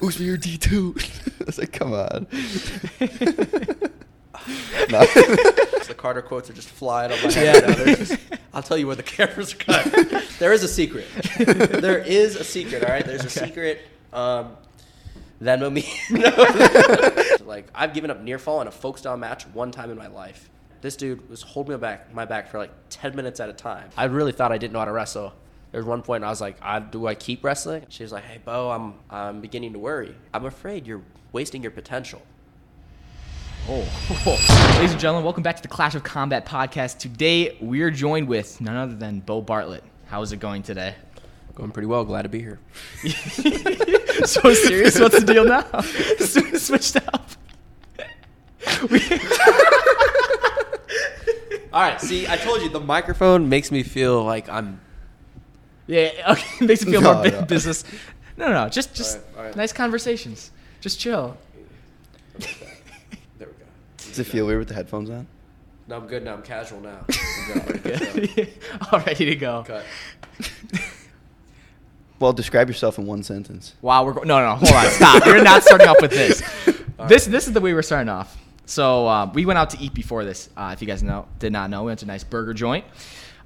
Who's for your D two? I was like, come on. no. the Carter quotes are just flying on my head. now. Just- I'll tell you where the cameras are cut. there is a secret. There is a secret. All right. There's a secret. Um, Venmo me. No. like I've given up near fall in a folk style match one time in my life. This dude was holding my back, my back for like ten minutes at a time. I really thought I didn't know how to wrestle. There was one point I was like, I, "Do I keep wrestling?" She was like, "Hey, Beau, I'm I'm beginning to worry. I'm afraid you're wasting your potential." Oh. Ladies and gentlemen, welcome back to the Clash of Combat podcast. Today, we're joined with none other than Beau Bartlett. How's it going today? Going pretty well. Glad to be here. so serious? What's the deal now? Switched up. All right. See, I told you the microphone makes me feel like I'm. Yeah, okay. Makes it feel No, more bu- no. business. No, no, just just All right, all right. nice conversations. Just chill. There we go. Does it feel weird with the headphones on? No, I'm good now. I'm casual now. I'm good. Go. All ready to go. Cut. Well, describe yourself in one sentence. Wow, we're going. No, no, hold on, stop. You're not starting off with this. This this is the way we're starting off. So uh, we went out to eat before this. Uh, if you guys know, did not know, we went to a nice burger joint.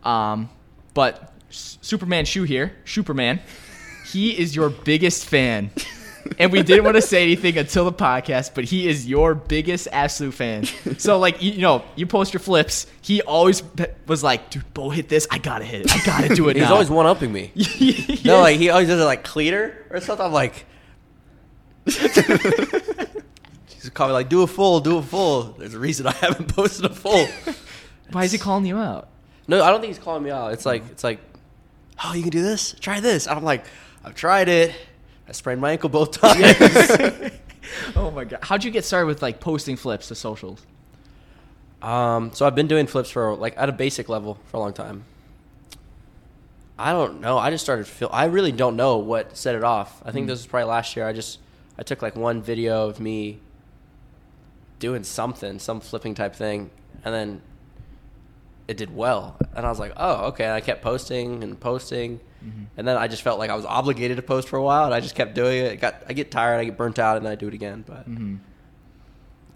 Um, but S- Superman Shoe here, Superman, he is your biggest fan. And we didn't want to say anything until the podcast, but he is your biggest absolute fan. So, like, you, you know, you post your flips. He always was like, "Dude, Beau hit this. I gotta hit it. I gotta do it He's now." always one upping me. He No, like he always does it like cleaner or something. I'm like. He's calling me like, do a full, do a full. There's a reason I haven't posted a full. Why is he calling you out? No, I don't think he's calling me out. It's like, it's like, oh, you can do this. Try this. I'm like, I've tried it. I sprained my ankle both times. oh my god! How'd you get started with like posting flips to socials? Um, so I've been doing flips for like at a basic level for a long time. I don't know. I just started feel. I really don't know what set it off. I think this was probably last year. I just I took like one video of me doing something, some flipping type thing, and then it did well. And I was like, oh, okay. And I kept posting and posting, and then I just felt like I was obligated to post for a while, and I just kept doing it. it got I get tired, I get burnt out, and then I do it again. But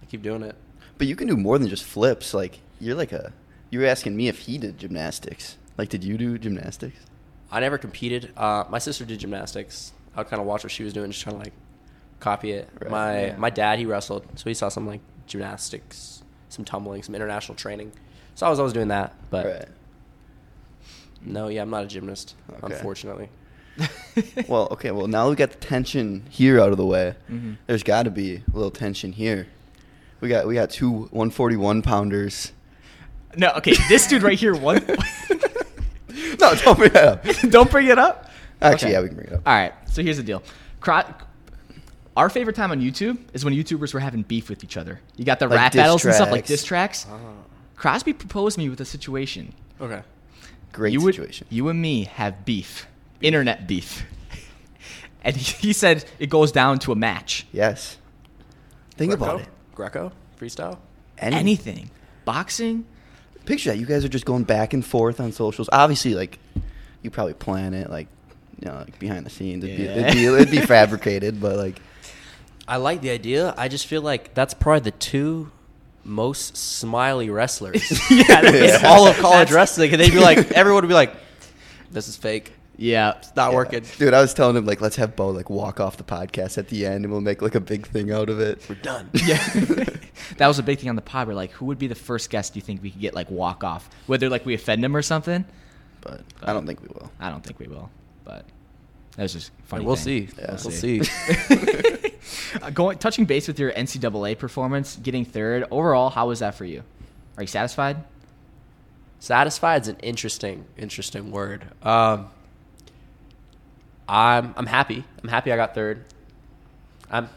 I keep doing it. But you can do more than just flips. Like you're like a. You were asking me if he did gymnastics. Like, did you do gymnastics? I never competed. Uh, my sister did gymnastics. I would kind of watch what she was doing, just trying to like copy it. Right. My Yeah. my dad he wrestled, so he saw some like gymnastics, some tumbling, some international training. So I was always doing that. But right. no, yeah, I'm not a gymnast, Okay. unfortunately. well, okay. Well, now we got the tension here out of the way. Mhm. There's got to be a little tension here. We got we got two 141 pounders. No, okay, this dude right here. One. no, don't bring it up. Don't bring it up. Actually, Okay. yeah, we can bring it up. All right, so here's the deal. Cro- Our favorite time on YouTube is when YouTubers were having beef with each other. You got the Like rap diss battles and stuff like tracks. diss tracks. Crosby proposed me with a situation. Okay. Great you would- situation. you and me have beef, internet beef, and he, he said it goes down to a match. yes. Think about it. Greco freestyle. Any- Anything, boxing. Picture that you guys are just going back and forth on socials. Obviously, like you probably plan it, like you know, like behind the scenes. It'd, Yeah. be, it'd be it'd be fabricated, but like I like the idea. I just feel like that's probably the two most smiley wrestlers yeah, in that's- all of college wrestling, and they'd be like, everyone would be like, "This is fake. Yeah, It's not yeah. working. Dude, I was telling him like let's have Bo like walk off the podcast at the end, and we'll make like a big thing out of it. We're done." Yeah. that was a big thing on the pod. We're like, who would be the first guest do you think we could get like walk off? Whether like we offend him or something. But I don't think we will. I don't think we will, but that was just funny. we'll thing. see. Yeah. We'll We'll see. Uh, going touching base with your NCAA performance, getting third overall. How was that for you? Are you satisfied? Satisfied is an interesting, interesting word. Um, I'm I'm happy. I'm happy I got third. I'm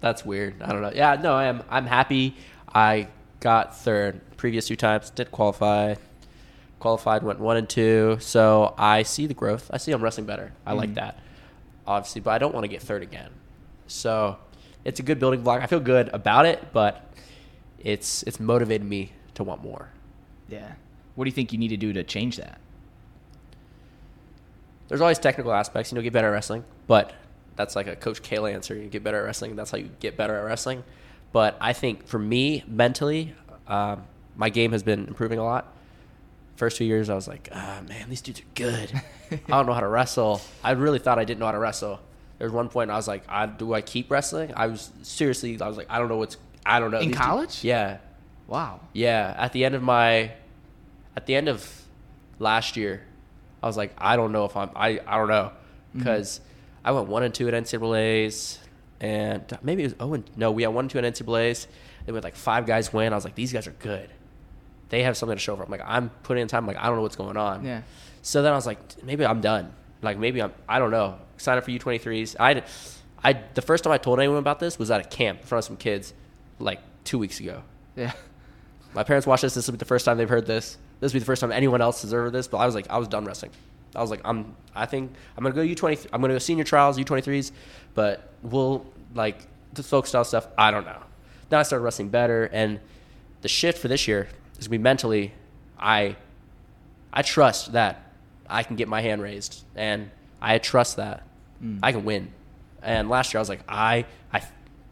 that's weird. I don't know. Yeah, no, I am. I'm happy I got third. Previous two times did qualify. Qualified went one and two. So I see the growth. I see I'm wrestling better. I like Mhm. that. Obviously, but I don't want to get third again. So it's a good building block. I feel good about it, but it's it's motivated me to want more. Yeah. What do you think you need to do to change that? there's always technical aspects, you know, get better at wrestling, but that's like a Coach Cael answer. You get better at wrestling. That's how you get better at wrestling. But I think for me, mentally, um, my game has been improving a lot. First two years, I was like, ah, man, these dudes are good. I don't know how to wrestle. I really thought I didn't know how to wrestle. There was one point I was like, I, do I keep wrestling? I was seriously, I was like, I don't know what's, I don't know. In These college? yeah. Wow. Yeah, at the end of my, at the end of last year, I was like, I don't know if I'm, I, I don't know, mm-hmm. because I went one and two at NCAA's, and maybe it was oh and no, we had one and two at NCAA's. Then with like five guys win, I was like, these guys are good. They have something to show for. I'm like, I'm putting in time. Like, I don't know what's going on. Yeah. So then I was like, maybe I'm done. Like maybe I'm, I don't know. Sign up for U23s. I, I, the first time I told anyone about this was at a camp in front of some kids, like two weeks ago. Yeah. My parents watched this. This will be the first time they've heard this. This will be the first time anyone else has heard this. But I was like, I was done wrestling. I was like, I'm. I think I'm gonna go U twenty. I'm gonna go senior trials, U twenty threes, but we'll like the folk style stuff. I don't know. Then I started wrestling better, and the shift for this year is gonna be mentally. I, I trust that I can get my hand raised, and I trust that mm. I can win. And last year I was like, I, I,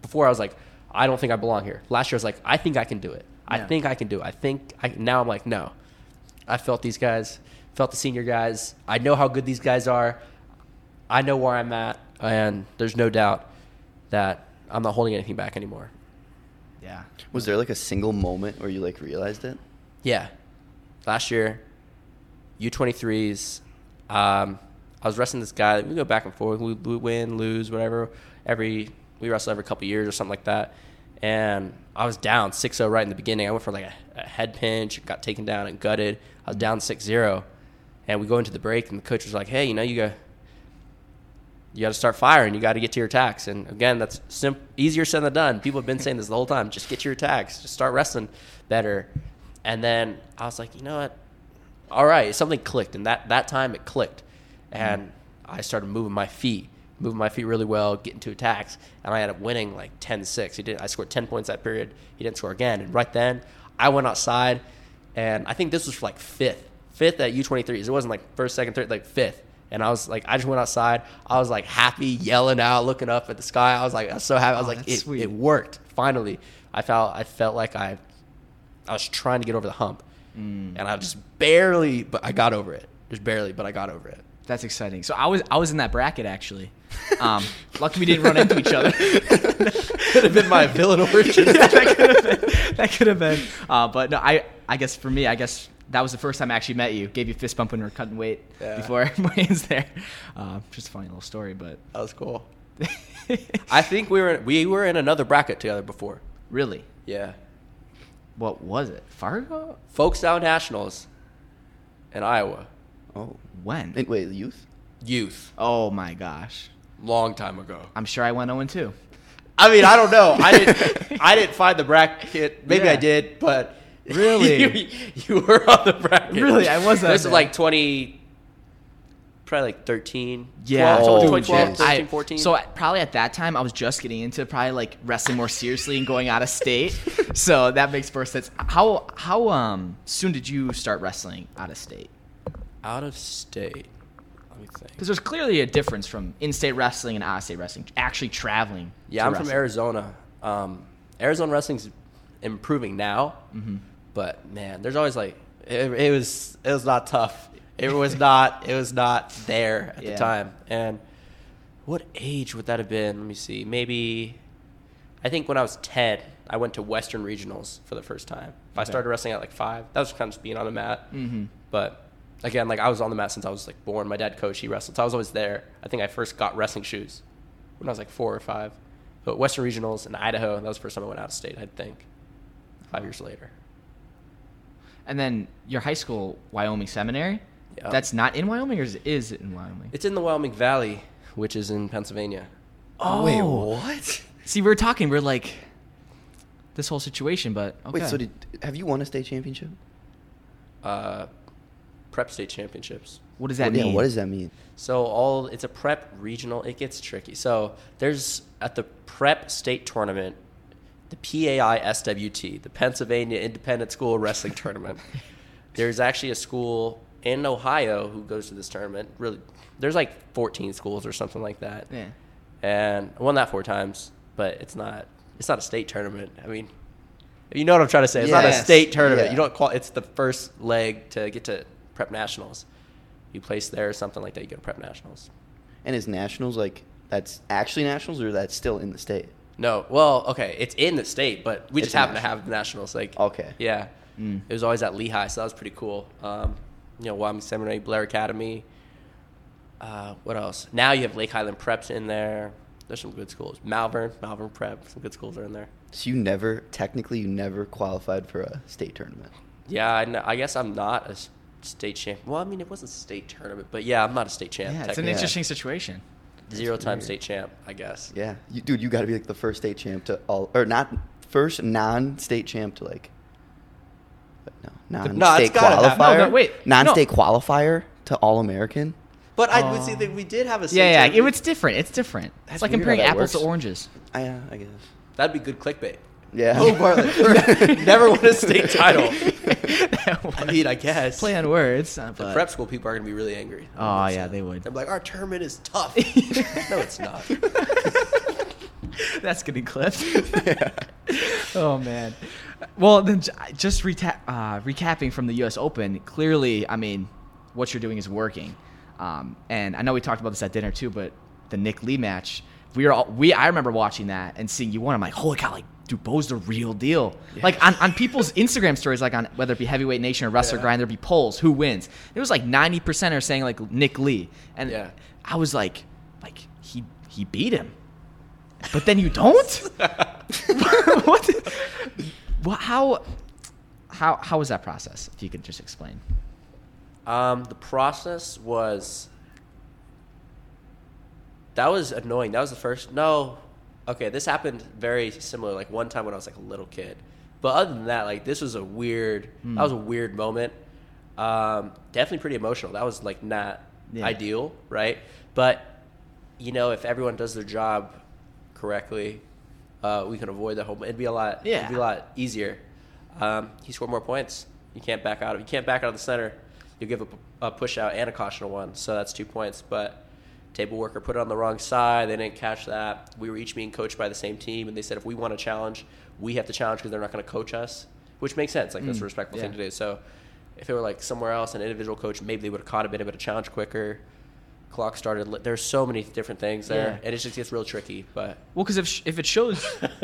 before I was like, I don't think I belong here. Last year I was like, I think I can do it. I Yeah. think I can do it. I think I now I'm like, no. I felt these guys, felt the senior guys. I know how good these guys are. I know where I'm at, and there's no doubt that I'm not holding anything back anymore. Yeah. Was there like a single moment where you like realized it? Yeah. Last year, U23s, um, I was wrestling this guy. We go back and forth. We, we win, lose, whatever. Every we wrestle every couple years or something like that. And I was down 6-0 right in the beginning. I went for like a, a head pinch, got taken down and gutted. I was down 6-0. And we go into the break, and the coach was like, "Hey, you know, you got you got to start firing. You got to get to your attacks." And again, that's sim- easier said than done. People have been saying this the whole time. Just get to your attacks. Just start wrestling better. And then I was like, you know what? All right, something clicked, and that that time it clicked, and I started moving my feet, moving my feet really well, getting to attacks, and I ended up winning like 10-6. He did. I scored ten points that period. He didn't score again, and right then I went outside, and I think this was for like fifth, fifth at U twenty threes. It wasn't like first, second, third, like fifth. And I was like, I just went outside. I was like happy, yelling out, looking up at the sky. I was like, I was so happy. I was Oh, like, it, sweet. it worked finally. I felt, I felt like I I was trying to get over the hump, Mm. and I just barely, but I got over it. Just barely, but I got over it. That's exciting. So I was I was in that bracket actually. Um, lucky we didn't run into each other. Could have been my villain origin. yeah, that could have been. That could have been. Uh, but no, I I guess for me, I guess that was the first time I actually met you. Gave you a fist bump when we were cutting weight Yeah. before Wayne's there. Uh, just a funny little story, but That was cool. I think we were we were in another bracket together before. really, Yeah, what was it? Fargo? Folkstyle Nationals in Iowa. Oh. When? Wait, wait, youth? Youth, oh my gosh, long time ago. I'm sure I went 0 2. I mean, I don't know. I didn't. I didn't find the bracket. Maybe Yeah. I did, but Really? you, you were on the bracket. Really? I was on This is like twenty, probably like thirteen. Yeah, 12, Oh, 12, 12, geez. 13, I- 14. So probably at that time, I was just getting into probably like wrestling more seriously and going out of state. so that makes more sense. How how um soon did you start wrestling out of state? out of state. Let me think. Because there's clearly a difference from in-state wrestling and out-of-state wrestling. Actually traveling. Yeah, to I'm from. Arizona. Um, Arizona wrestling's improving now, Mm-hmm. but man, there's always like it, it was. It was not tough. It was not. It was not there at Yeah. the time. And what age would that have been? Let me see. Maybe I think when I was ten, I went to Western Regionals for the first time. If I started wrestling at like five, that was kind of just being on the mat. Mhm. But again, like I was on the mat since I was like born. My dad coached. He wrestled. So I was always there. I think I first got wrestling shoes when I was like four or five. But Western Regionals in Idaho, that was the first time I went out of state. I think five years later. And then your high school, Wyoming Seminary. Yeah. That's not in Wyoming, or is, is it in Wyoming? It's in the Wyoming Valley, which is in Pennsylvania. oh, Wait, what? See, we were talking. We are like this whole situation, but okay. Wait, so did have you won a state championship? Uh, prep state championships. what does that Well, mean? Yeah, what does that mean? So all it's a prep regional. It gets tricky. So there's at the prep state tournament, the PAI SWT, the Pennsylvania Independent School Wrestling Tournament. There's actually a school in Ohio who goes to this tournament. Really, there's like 14 schools or something like that. Yeah. and I won that four times. But it's not it's not a state tournament. I mean, you know what I'm trying to say. It's not a state tournament. Yeah. You don't call it's the first leg to get to prep nationals. You place there or something like that. You go to prep nationals. And is nationals like that's actually nationals or that's still in the state? No, well, okay, it's in the state, but we It's just happen to national. have nationals. Like, Okay. yeah, Mm. it was always at Lehigh, so that was pretty cool. Um, you know, Wyoming Seminary, Blair Academy. Uh, what else? Now you have Lake Highland Preps in there. There's some good schools. Malvern, Malvern Prep, some good schools are in there. So you never technically you never qualified for a state tournament. Yeah, I, I guess I'm not a state champ. Well, I mean, it wasn't a state tournament, but yeah, I'm not a state champ. Yeah, it's an interesting situation. Zero time state champ, I guess. Yeah, you, dude, you got to be like the first state champ to all, or not first non-state champ to like, no, non-state No, it's gotta have- qualifier. no, no, wait, non-state qualifier to all American. But I Oh. would say that we did have a state Yeah, yeah, it, it's different. It's different. That's it's like comparing how that apples to oranges. I, uh, I guess. That'd be good clickbait. Yeah. Oh, Bartlett. Never won a state title. I mean, I guess. Play on words. uh, The prep school people are going to be really angry. Oh, yeah, they would. They're like, our tournament is tough. no, it's not. That's getting clipped. Oh man. Well, then just reta- uh, recapping from the U.S. Open. Clearly, I mean, what you're doing is working. Um, and I know we talked about this at dinner too, but the Nick Lee match, we were all, we I remember watching that and seeing you won. I'm like, holy cow, like. Dude, Beau's the real deal. Like on, on people's Instagram stories, like on whether it be Heavyweight Nation or Wrestler Yeah. Grind, there'd be polls who wins. It was like ninety percent are saying like Nick Lee, and Yeah. I was like, like he he beat him, but then you don't. what? Well, how? How how was that process? If you could just explain. Um, the process was that was annoying. That was the first. No, okay, this happened very similar. Like one time when I was like a little kid, but other than that, like this was a weird. That was a weird moment. Um, definitely pretty emotional. That was like not Yeah. ideal, right? But you know, if everyone does their job correctly, uh, we can avoid the whole. It'd be a lot. Yeah. It'd be a lot easier. Um, he scored more points. You can't back out of. You can't back out of the center. You give a, a push out and a caution one, so that's two points. But table worker put it on the wrong side. They didn't catch that. We were each being coached by the same team, and they said if we want to challenge, we have to challenge because they're not going to coach us, which makes sense. Like that's a Mm, respectful thing yeah. to do. So if it were like somewhere else, an individual coach, maybe they would have caught it, been able to challenge quicker. Clock started. There's so many different things there, Yeah. and it just gets real tricky. But Well, because if sh- if it shows.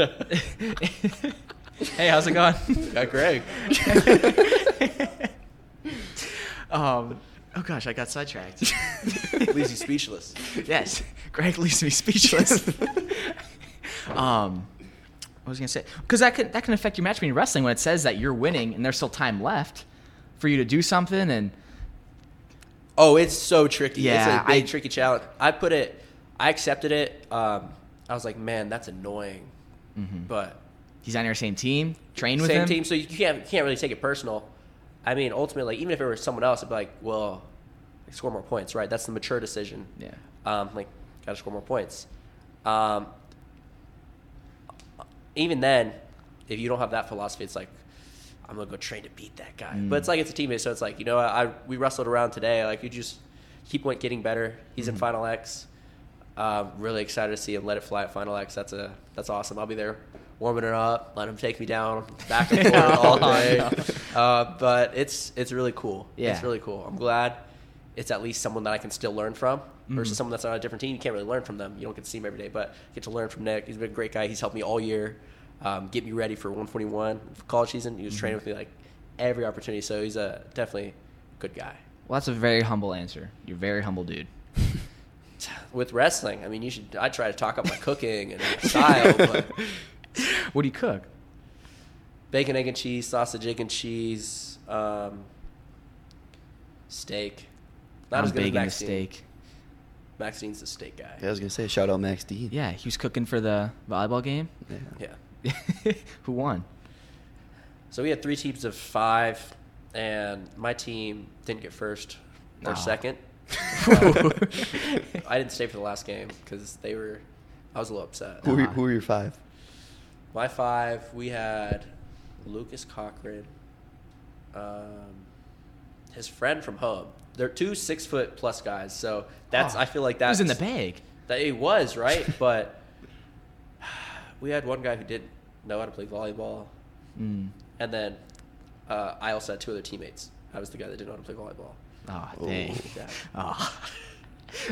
hey, how's it going? got Greg. um. Oh gosh, I got sidetracked. Leaves you speechless. yes, Greg leaves me speechless. um, what was I gonna say? Because that can that can affect your match in wrestling when it says that you're winning and there's still time left for you to do something and Oh, it's so tricky. Yeah, it's a big I- tricky challenge. I put it. I accepted it. Um, I was like, man, that's annoying. But he's on your same team, train Mm-hmm. with same him. team, so you can't you can't really take it personal. I mean, ultimately, even if it were someone else, I'd be like, well, like, score more points, right? That's the mature decision. Yeah. Um, like, got to score more points. Um, even then, if you don't have that philosophy, it's like, I'm gonna go train to beat that guy. But it's like it's a teammate, so it's like, you know, I we wrestled around today. Like, you just keep went getting better. He's in Final X. Um, really excited to see him let it fly at Final X. That's a that's awesome. I'll be there warming it up, let him take me down back and forth all day. Uh, but it's it's really cool. Yeah. It's really cool. I'm glad it's at least someone that I can still learn from versus someone that's on a different team. You can't really learn from them. You don't get to see him every day, but get to learn from Nick. He's been a great guy. He's helped me all year, um, get me ready for 141 for college season. He was training with me like every opportunity. So he's a definitely good guy. Well, that's a very humble answer. You're a very humble dude. With wrestling, I mean, you should. I try to talk up my cooking and my style, but What do you cook? bacon, egg, and cheese, sausage, egg, and cheese, um, steak. Not I'm as good as into Max Dean. steak. Max Dean's the steak guy. Yeah, I was gonna say shout out Max D. Yeah, he was cooking for the volleyball game. Yeah. Yeah. Who won? So we had three teams of five, and my team didn't get first or Aw. second. I didn't stay for the last game because they were. I was a little upset. Who, were, Uh-huh. who were your five? My five, we had Lucas Cochran, um, his friend from home. They're two six foot plus guys, so that's Oh, I feel like that was in the bag. That it was right, but we had one guy who didn't know how to play volleyball, Mm. and then uh, I also had two other teammates. I was the guy that didn't know how to play volleyball. Oh, dang. Yeah. Oh.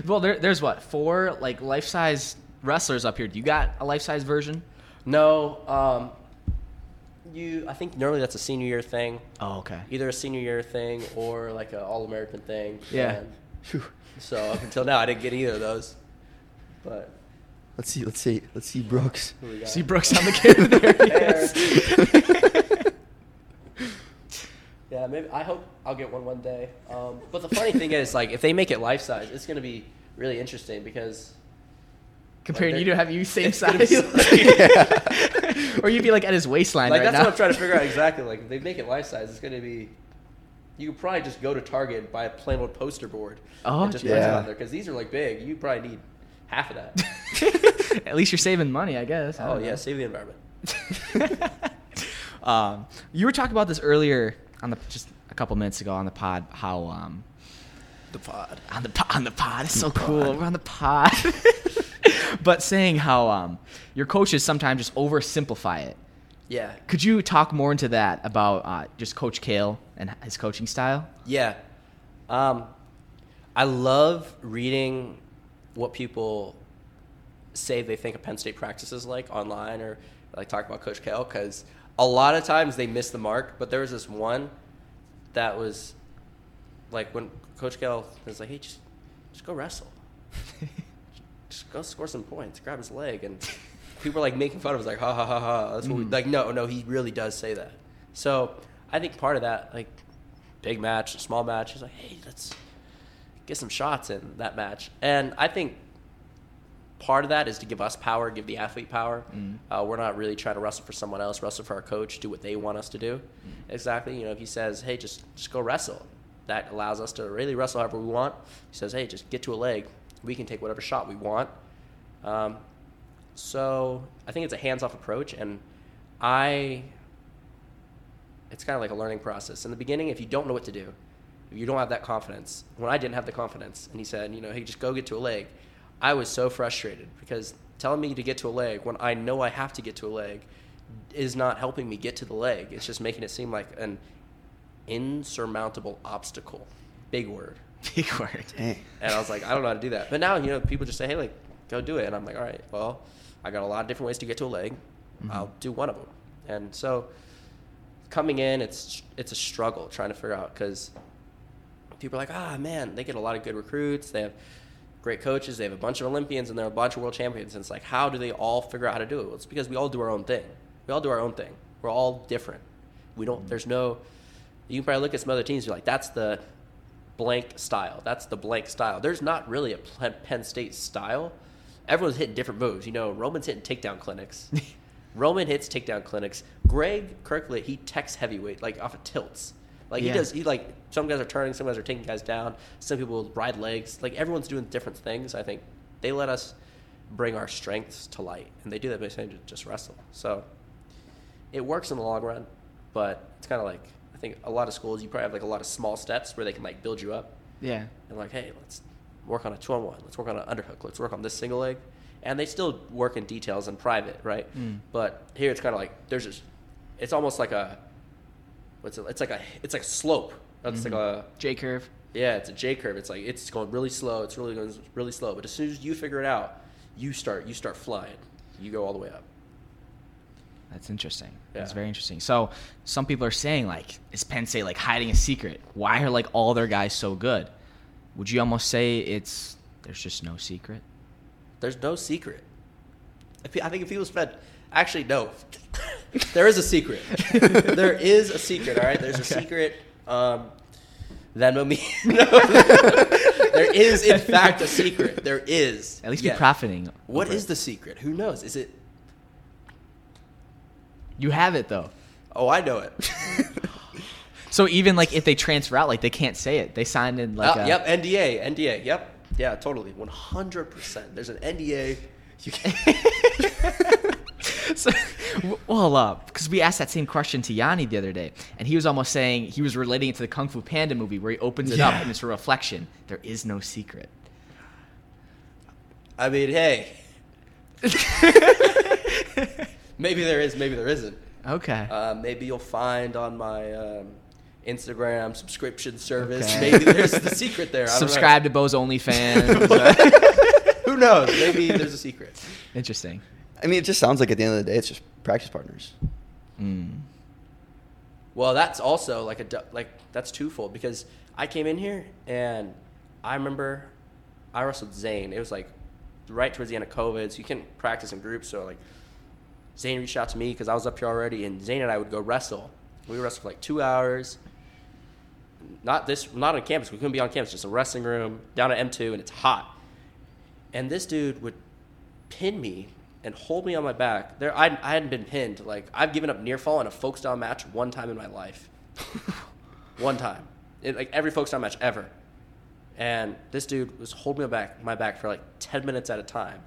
well, there, there's what four like life size wrestlers up here. Do you got a life size version? No, um, you. I think normally that's a senior year thing. Oh, okay. Either a senior year thing or like an all American thing. Yeah. And so up until now, I didn't get either of those. But Let's see. Let's see. Let's see Brooks. who we? See Brooks on the kid there. he is. Yeah, maybe I hope I'll get one one day. Um, but the funny thing is, like, if they make it life size, it's gonna be really interesting because Comparing Like, you to have you same size, be or you'd be like at his waistline like right that's now. what I'm trying to figure out exactly. Like, if they make it life size, it's gonna be. You could probably just go to Target and buy a plain old poster board. Oh, and just print it yeah. on there because these are like big. You probably need half of that. At least you're saving money, I guess. I oh yeah, know. save the environment. um, you were talking about this earlier on the just a couple minutes ago on the pod. How um, The pod. on the on the pod. It's so cool. We're on the pod. but saying how um, your coaches sometimes just oversimplify it. Yeah. Could you talk more into that about uh, just Coach Cael and his coaching style? Yeah. Um, I love reading what people say they think a Penn State practice is like online or like talk about Coach Cael because a lot of times they miss the mark. But there was this one that was like when Coach Cael was like, "Hey, just just go wrestle, just go score some points, grab his leg," and people were like making fun of us, like, "Ha ha ha ha." That's what we, Mhm. like. No, no, he really does say that. So I think part of that, like, big match, small match, he's like, "Hey, let's get some shots in that match," and I think part of that is to give us power, give the athlete power. Mm. Uh, we're not really trying to wrestle for someone else, wrestle for our coach, do what they want us to do. Exactly. You know, if he says, "Hey, just just go wrestle," that allows us to really wrestle however we want. He says, "Hey, just get to a leg. We can take whatever shot we want." Um, so I think it's a hands-off approach, and I. It's kind of like a learning process. In the beginning, if you don't know what to do, you don't have that confidence, when I didn't have the confidence, and he said, you know, hey, just go get to a leg, I was so frustrated because telling me to get to a leg when I know I have to get to a leg is not helping me get to the leg. It's just making it seem like an insurmountable obstacle. Big word. Big word. Dang. And I was like, I don't know how to do that. But now, you know, people just say, hey, like, go do it. And I'm like, all right, well, I got a lot of different ways to get to a leg. Mm-hmm. I'll do one of them. And so coming in, it's it's a struggle trying to figure out because people are like, ah, man, they get a lot of good recruits. They have great coaches. They have a bunch of Olympians and they're a bunch of world champions. And it's like, how do they all figure out how to do it? Well, it's because we all do our own thing. We all do our own thing. We're all different. We don't. There's no. You can probably look at some other teams. You're like, that's the blank style. That's the blank style. There's not really a Penn State style. Everyone's hitting different moves. You know, Roman's hitting takedown clinics. Roman hits takedown clinics. Greg Kerkvliet, he techs heavyweight, like off of tilts. Like Yeah. he does, he like some guys are turning, some guys are taking guys down. Some people ride legs. Like everyone's doing different things. I think they let us bring our strengths to light, and they do that by saying ju- just wrestle. So it works in the long run, but it's kind of like I think a lot of schools you probably have like a lot of small steps where they can like build you up Yeah. and like, hey, let's work on a two on one. Let's work on an underhook. Let's work on this single leg. And they still work in details in private, right? Mm. But here it's kind of like there's just, it's almost like a, what's it? It's like a, it's like a slope. It's like mm-hmm. a, J curve. yeah, it's a J curve. It's like it's going really slow. It's really going really slow. But as soon as you figure it out, you start, you start flying. You go all the way up. That's interesting. That's very interesting. So some people are saying like, is Penn State like hiding a secret? Why are like all their guys so good? Would you almost say it's there's just no secret? There's no secret. If I think if people spend, actually no, there is a secret. there is a secret. All right, there's a secret. Um, Venmo me. no, there is in fact a secret. There is. At least Yeah. be profiting. What is it. the secret? Who knows? Is it? You have it though. Oh, I know it. So even like if they transfer out, like they can't say it. They signed in like Uh, a, yep, NDA, NDA. Yep, yeah, totally, one hundred percent. There's an NDA. You can. so, well, uh, because we asked that same question to Yanni the other day, and he was almost saying he was relating it to the Kung Fu Panda movie where he opens it up and it's a reflection. There is no secret. I mean, hey, maybe there is, maybe there isn't. Okay. Uh, maybe you'll find on my um, Instagram subscription service. Okay. Maybe there's the secret there. I don't know. Subscribe to Beau's OnlyFans. Who knows? Maybe there's a secret. Interesting. I mean, it just sounds like at the end of the day, it's just practice partners. Mm. Well, that's also like a du- like that's twofold because I came in here and I remember I wrestled Zain. It was like right towards the end of COVID, so you can't practice in groups. So like Zain reached out to me because I was up here already, and Zain and I would go wrestle. We would wrestle for like two hours. Not this, not on campus. We couldn't be on campus. Just a wrestling room down at M2, and it's hot. And this dude would pin me and hold me on my back. There, I, I hadn't been pinned. Like I've given up near fall in a folk style match one time in my life. one time, in like every folk style match ever. And this dude was holding me back, my back for like ten minutes at a time.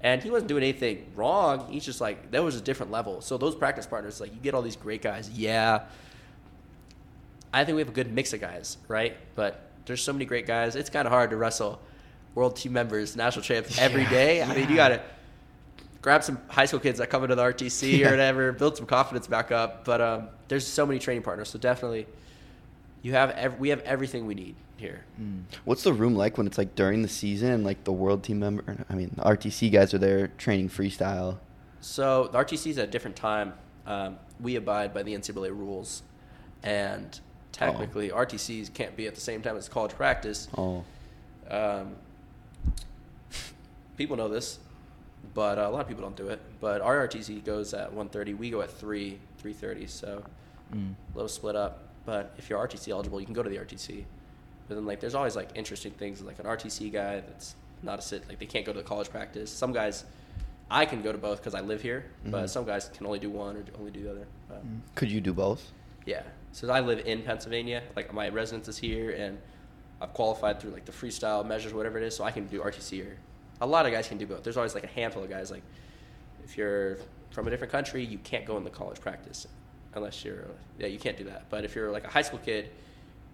And he wasn't doing anything wrong. He's just like there was a different level. So those practice partners, like you get all these great guys. Yeah, I think we have a good mix of guys, right? But there's so many great guys. It's kind of hard to wrestle world team members, national champs every Yeah, day. I mean, you yeah. Grab some high school kids that come into the RTC Yeah. or whatever, build some confidence back up. But um, there's so many training partners, so definitely, you have ev- we have everything we need here. Mm. What's the room like when it's like during the season and like the world team member? I mean, the RTC guys are there training freestyle. So the RTC is at a different time. Um, we abide by the NCAA rules, and technically RTCs can't be at the same time as college practice. Oh, Um, people know this, but uh, a lot of people don't do it. But our RTC goes at 1:30. We go at 3, 3:30. So Mm. a little split up. But if you're RTC eligible, you can go to the RTC. But then like there's always like interesting things like an RTC guy that's not a sit like they can't go to the college practice. Some guys I can go to both because I live here, but Mhm. some guys can only do one or only do the other. But, Mm. could you do both? yeah. So I live in Pennsylvania. Like my residence is here, and I've qualified through like the freestyle measures, whatever it is. So I can do RTC here. A lot of guys can do both. There's always like a handful of guys. Like if you're from a different country, you can't go in the college practice unless you're yeah you can't do that. But if you're like a high school kid,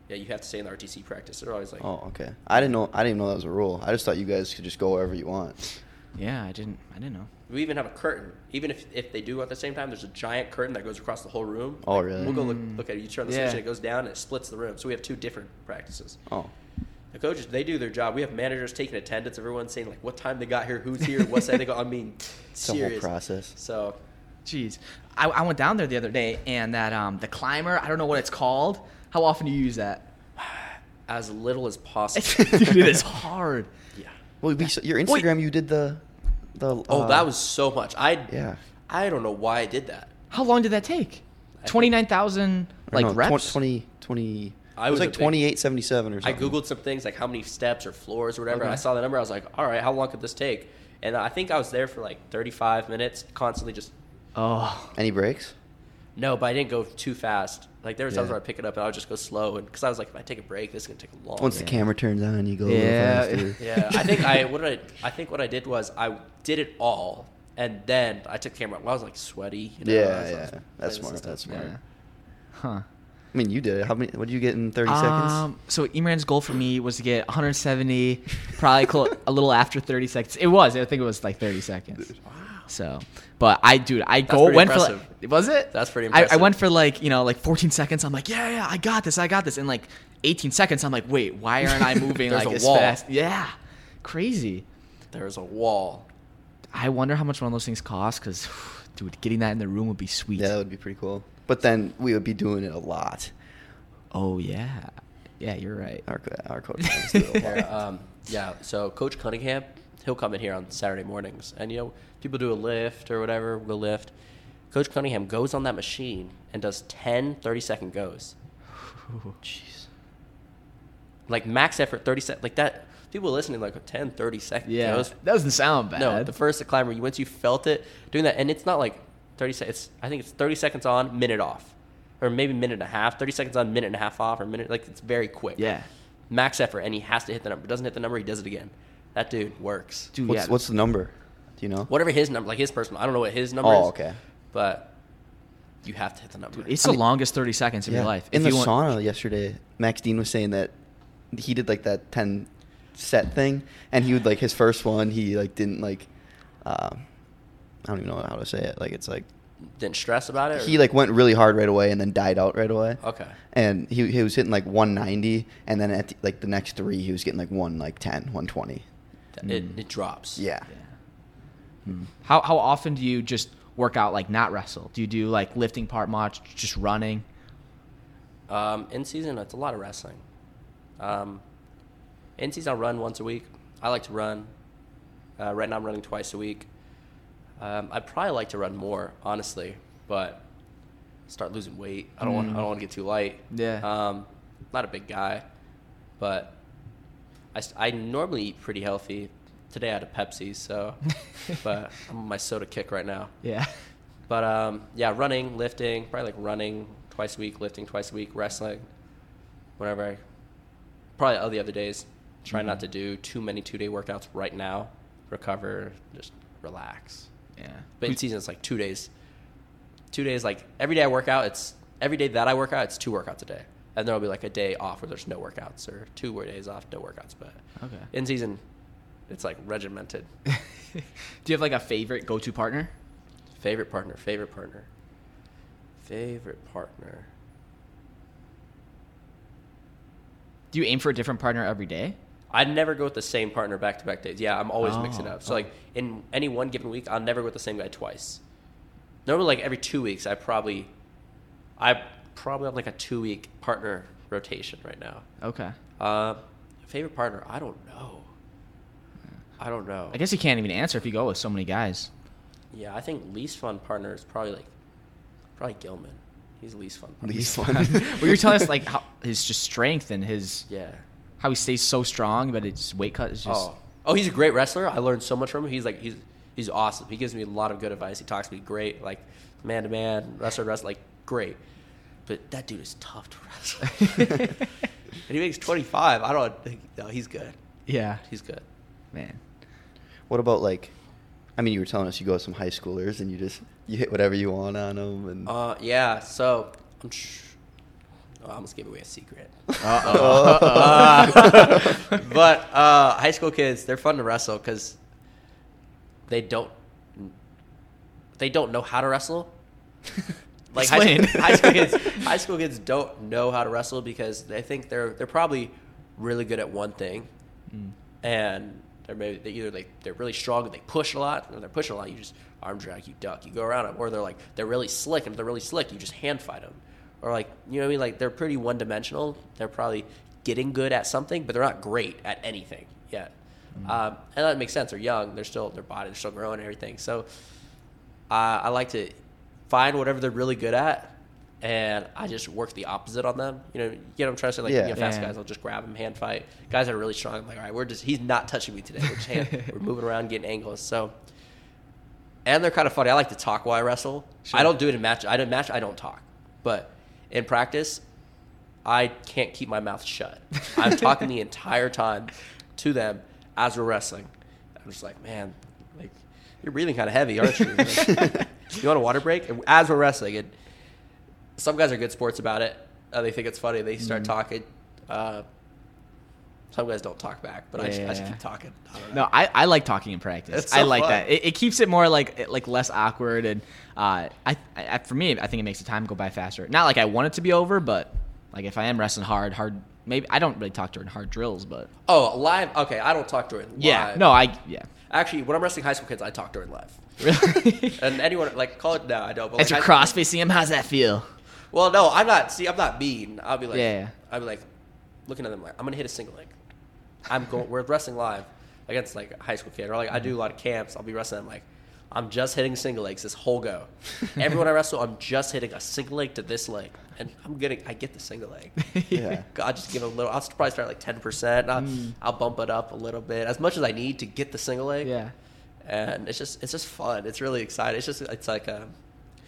yeah you have to stay in the RTC practice. They're always like Oh, okay. I didn't know. I didn't know that was a rule. I just thought you guys could just go wherever you want. Yeah, I didn't. I didn't know. We even have a curtain. Even if, if they do at the same time, there's a giant curtain that goes across the whole room. Oh, Like, really? We'll go look, Mm. look at it. You turn the Yeah. switch and it goes down and it splits the room. So we have two different practices. Oh, The coaches, they do their job. We have managers taking attendance. Everyone's saying like what time they got here, who's here, what's side they go. I mean, it's a whole serious. process. So Jeez, I, I went down there the other day, and that um the climber. I don't know what it's called. How often do you use that? as little as possible. Dude, it is hard. yeah. Well, we, saw- your Instagram, you did the, the. Oh, uh, that was so much. I Yeah. I don't know why I did that. How long did that take? think- Twenty nine thousand like no, reps. 20, 20 I it was was like twenty eight seventy seven or something. I googled some things like how many steps or floors or whatever. And I saw the number. I was like, all right, how long could this take? And I think I was there for like 35 minutes, constantly just Oh, Any breaks? no, but I didn't go too fast. Like there was times where I pick it up and I would just go slow, and because I was like, if I take a break, this is gonna take a long. Once Yeah. the camera turns on, you go a Yeah. little faster. yeah, I think I what did I I think what I did was I did it all, and then I took the camera. Well, I was like sweaty. You know, Yeah, was- yeah. playing That's smart, and stuff. that's smart. yeah. Huh. I mean, you did it. How many? What did you get in thirty seconds? Um, so Imran's goal for me was to get 170, probably clo- a little after 30 seconds. It was. I think it was like 30 seconds. So, but I, dude, I go pretty went for like, was it? That's pretty I, I went for like you know like 14 seconds. I'm like, yeah, yeah, I got this, I got this. And like 18 seconds, I'm like, wait, why aren't I moving like a as wall. fast? Yeah, crazy. There's a wall. I wonder how much one of those things costs because, dude, getting that in the room would be sweet. yeah, that would be pretty cool. But then we would be doing it a lot. Oh yeah, yeah, you're right. Our our coach. wants it a Here, lot. um, yeah, so Coach Cunningham, he'll come in here on Saturday mornings, and you know, people do a lift or whatever, we'll lift. Coach Cunningham goes on that machine and does 10 30 second goes. Jeez. Like max effort 30 seconds. Like that, people listening, like 10 30 second Yeah, goes. that doesn't sound bad. No, the first climber, you once you felt it doing that, and it's not like 30 seconds. I think it's 30 seconds on, minute off. Or maybe minute and a half, 30 seconds on, minute and a half off, or minute. Like it's very quick. Yeah, Max effort, and he has to hit the number. Doesn't hit the number, he does it again. That dude works. dude. What's yeah. what's the number? Do you know? whatever his number, like his personal. I don't know what his number Oh, is. okay. But you have to hit the number. Dude, it's I the mean- longest 30 seconds of Yeah. your life. In If the you want- sauna yesterday, Max Dean was saying that he did like that 10 set thing, and he would like his first one. He like didn't like. Um, I don't even know how to say it. Like it's like Didn't stress about it. or- he like went really hard right away and then died out right away. Okay. And he he was hitting like 190, and then at the, like the next three he was getting like one like 10, 120. It, it drops. Yeah. Hmm. How how often do you just work out like not wrestle? Do you do like lifting part much, just running? Um, in season, it's a lot of wrestling. Um, in season, I'll run once a week. I like to run. Uh, right now, I'm running twice a week. Um, I'd probably like to run more, honestly, but start losing weight. I don't want. I don't want to get too light. Yeah. Um, not a big guy, but I, I normally eat pretty healthy. Today I had a Pepsi, so, but I'm on my soda kick right now. Yeah. But um, yeah, running, lifting, probably like running twice a week, lifting twice a week, wrestling, whenever I, probably all the other days. Try not Mhm. to do too many two day workouts right now. Recover, just relax. Yeah. But in season, it's like two days. Two days, like every day I work out, it's every day that I work out, it's two workouts a day. And there'll be like a day off where there's no workouts, or two more days off, no workouts. But Okay. in season, it's like regimented. do you have like a favorite go-to partner? Favorite partner, favorite partner, favorite partner. Do you aim for a different partner every day? I never go with the same partner back to back days. Yeah, I'm always Oh, mixing up. So oh. like in any one given week, I'll never go with the same guy twice. Normally, like every two weeks, I probably, I probably have like a two week partner rotation right now. Okay. Uh, favorite partner? I don't know. I don't know. I guess you can't even answer if you go with so many guys. Yeah, I think least fun partner is probably like, probably Gilman. He's the least fun. Partner. Least fun. well, you're telling us like how his just strength and his Yeah. How he stays so strong, but his weight cut is just. Oh, oh, he's a great wrestler. I learned so much from him. He's like he's he's awesome. He gives me a lot of good advice. He talks to me great, like man to man, wrestler to wrestler, like great. But that dude is tough to wrestle. and he makes twenty five. I don't think no, he's good. Yeah. He's good. Man. What about like? I mean, you were telling us you go with some high schoolers and you just you hit whatever you want on them and. Uh, yeah. So I'm. Sh- oh, I almost gave away a secret. Uh-oh. but uh, high school kids, they're fun to wrestle because they don't they don't know how to wrestle. Like high Explain. school, high school kids, high school kids don't know how to wrestle because they think they're they're probably really good at one thing, Mm. and they're maybe they either like they're really strong and they push a lot, and they're pushing a lot. You just arm drag, you duck, you go around them, or they're like they're really slick, and if they're really slick, you just hand fight them, or like you know what I mean. Like they're pretty one dimensional. They're probably getting good at something, but they're not great at anything yet. Um, and that makes sense. They're young. They're still their body. They're still growing and everything. So uh, I like to find whatever they're really good at, and I just work the opposite on them. You know, you know what I'm trying to say? Like, Yeah. you know, fast Yeah. guys, I'll just grab them, hand fight. Guys that are really strong, I'm like, all right, we're just, he's not touching me today. We're just hand, we're moving around, getting angles. So, and they're kind of funny. I like to talk while I wrestle. Sure. I don't do it in match. I don't match. I don't talk, but in practice, I can't keep my mouth shut. I'm talking the entire time to them as we're wrestling. I'm just like, man, like you're breathing kind of heavy, aren't you? Like, you want a water break? And as we're wrestling, and some guys are good sports about it. Uh, they think it's funny. They start Mm-hmm. talking. Uh, some guys don't talk back, but I, just, I just keep talking. I. No, I, I like talking in practice. It's so I like fun. that. It, it keeps it more like like less awkward and uh, I, I for me I think it makes the time go by faster. Not like I want it to be over, but like if I am wrestling hard, hard maybe I don't really talk during hard drills, but Oh, live? Okay, I don't talk during live. yeah, no, I yeah. Actually, when I'm wrestling high school kids, I talk during live. Really? And anyone like call it no, I don't. But As like, you're high- cross facing him, how's that feel? Well, no, I'm not. See, I'm not mean. I'll be like, Yeah. I'll be like, looking at them like, I'm gonna hit a single leg. I'm going. We're wrestling live against like a high school kid, or like I do a lot of camps. I'll be wrestling. I'm like, I'm just hitting single legs this whole go. Everyone I wrestle, I'm just hitting a single leg to this leg, and I'm getting. I get the single leg. Yeah. I'll just give a little. I'll probably start like ten percent. I'll, Mm. I'll bump it up a little bit, as much as I need to get the single leg yeah. and it's just it's just fun. It's really exciting. It's just it's like a,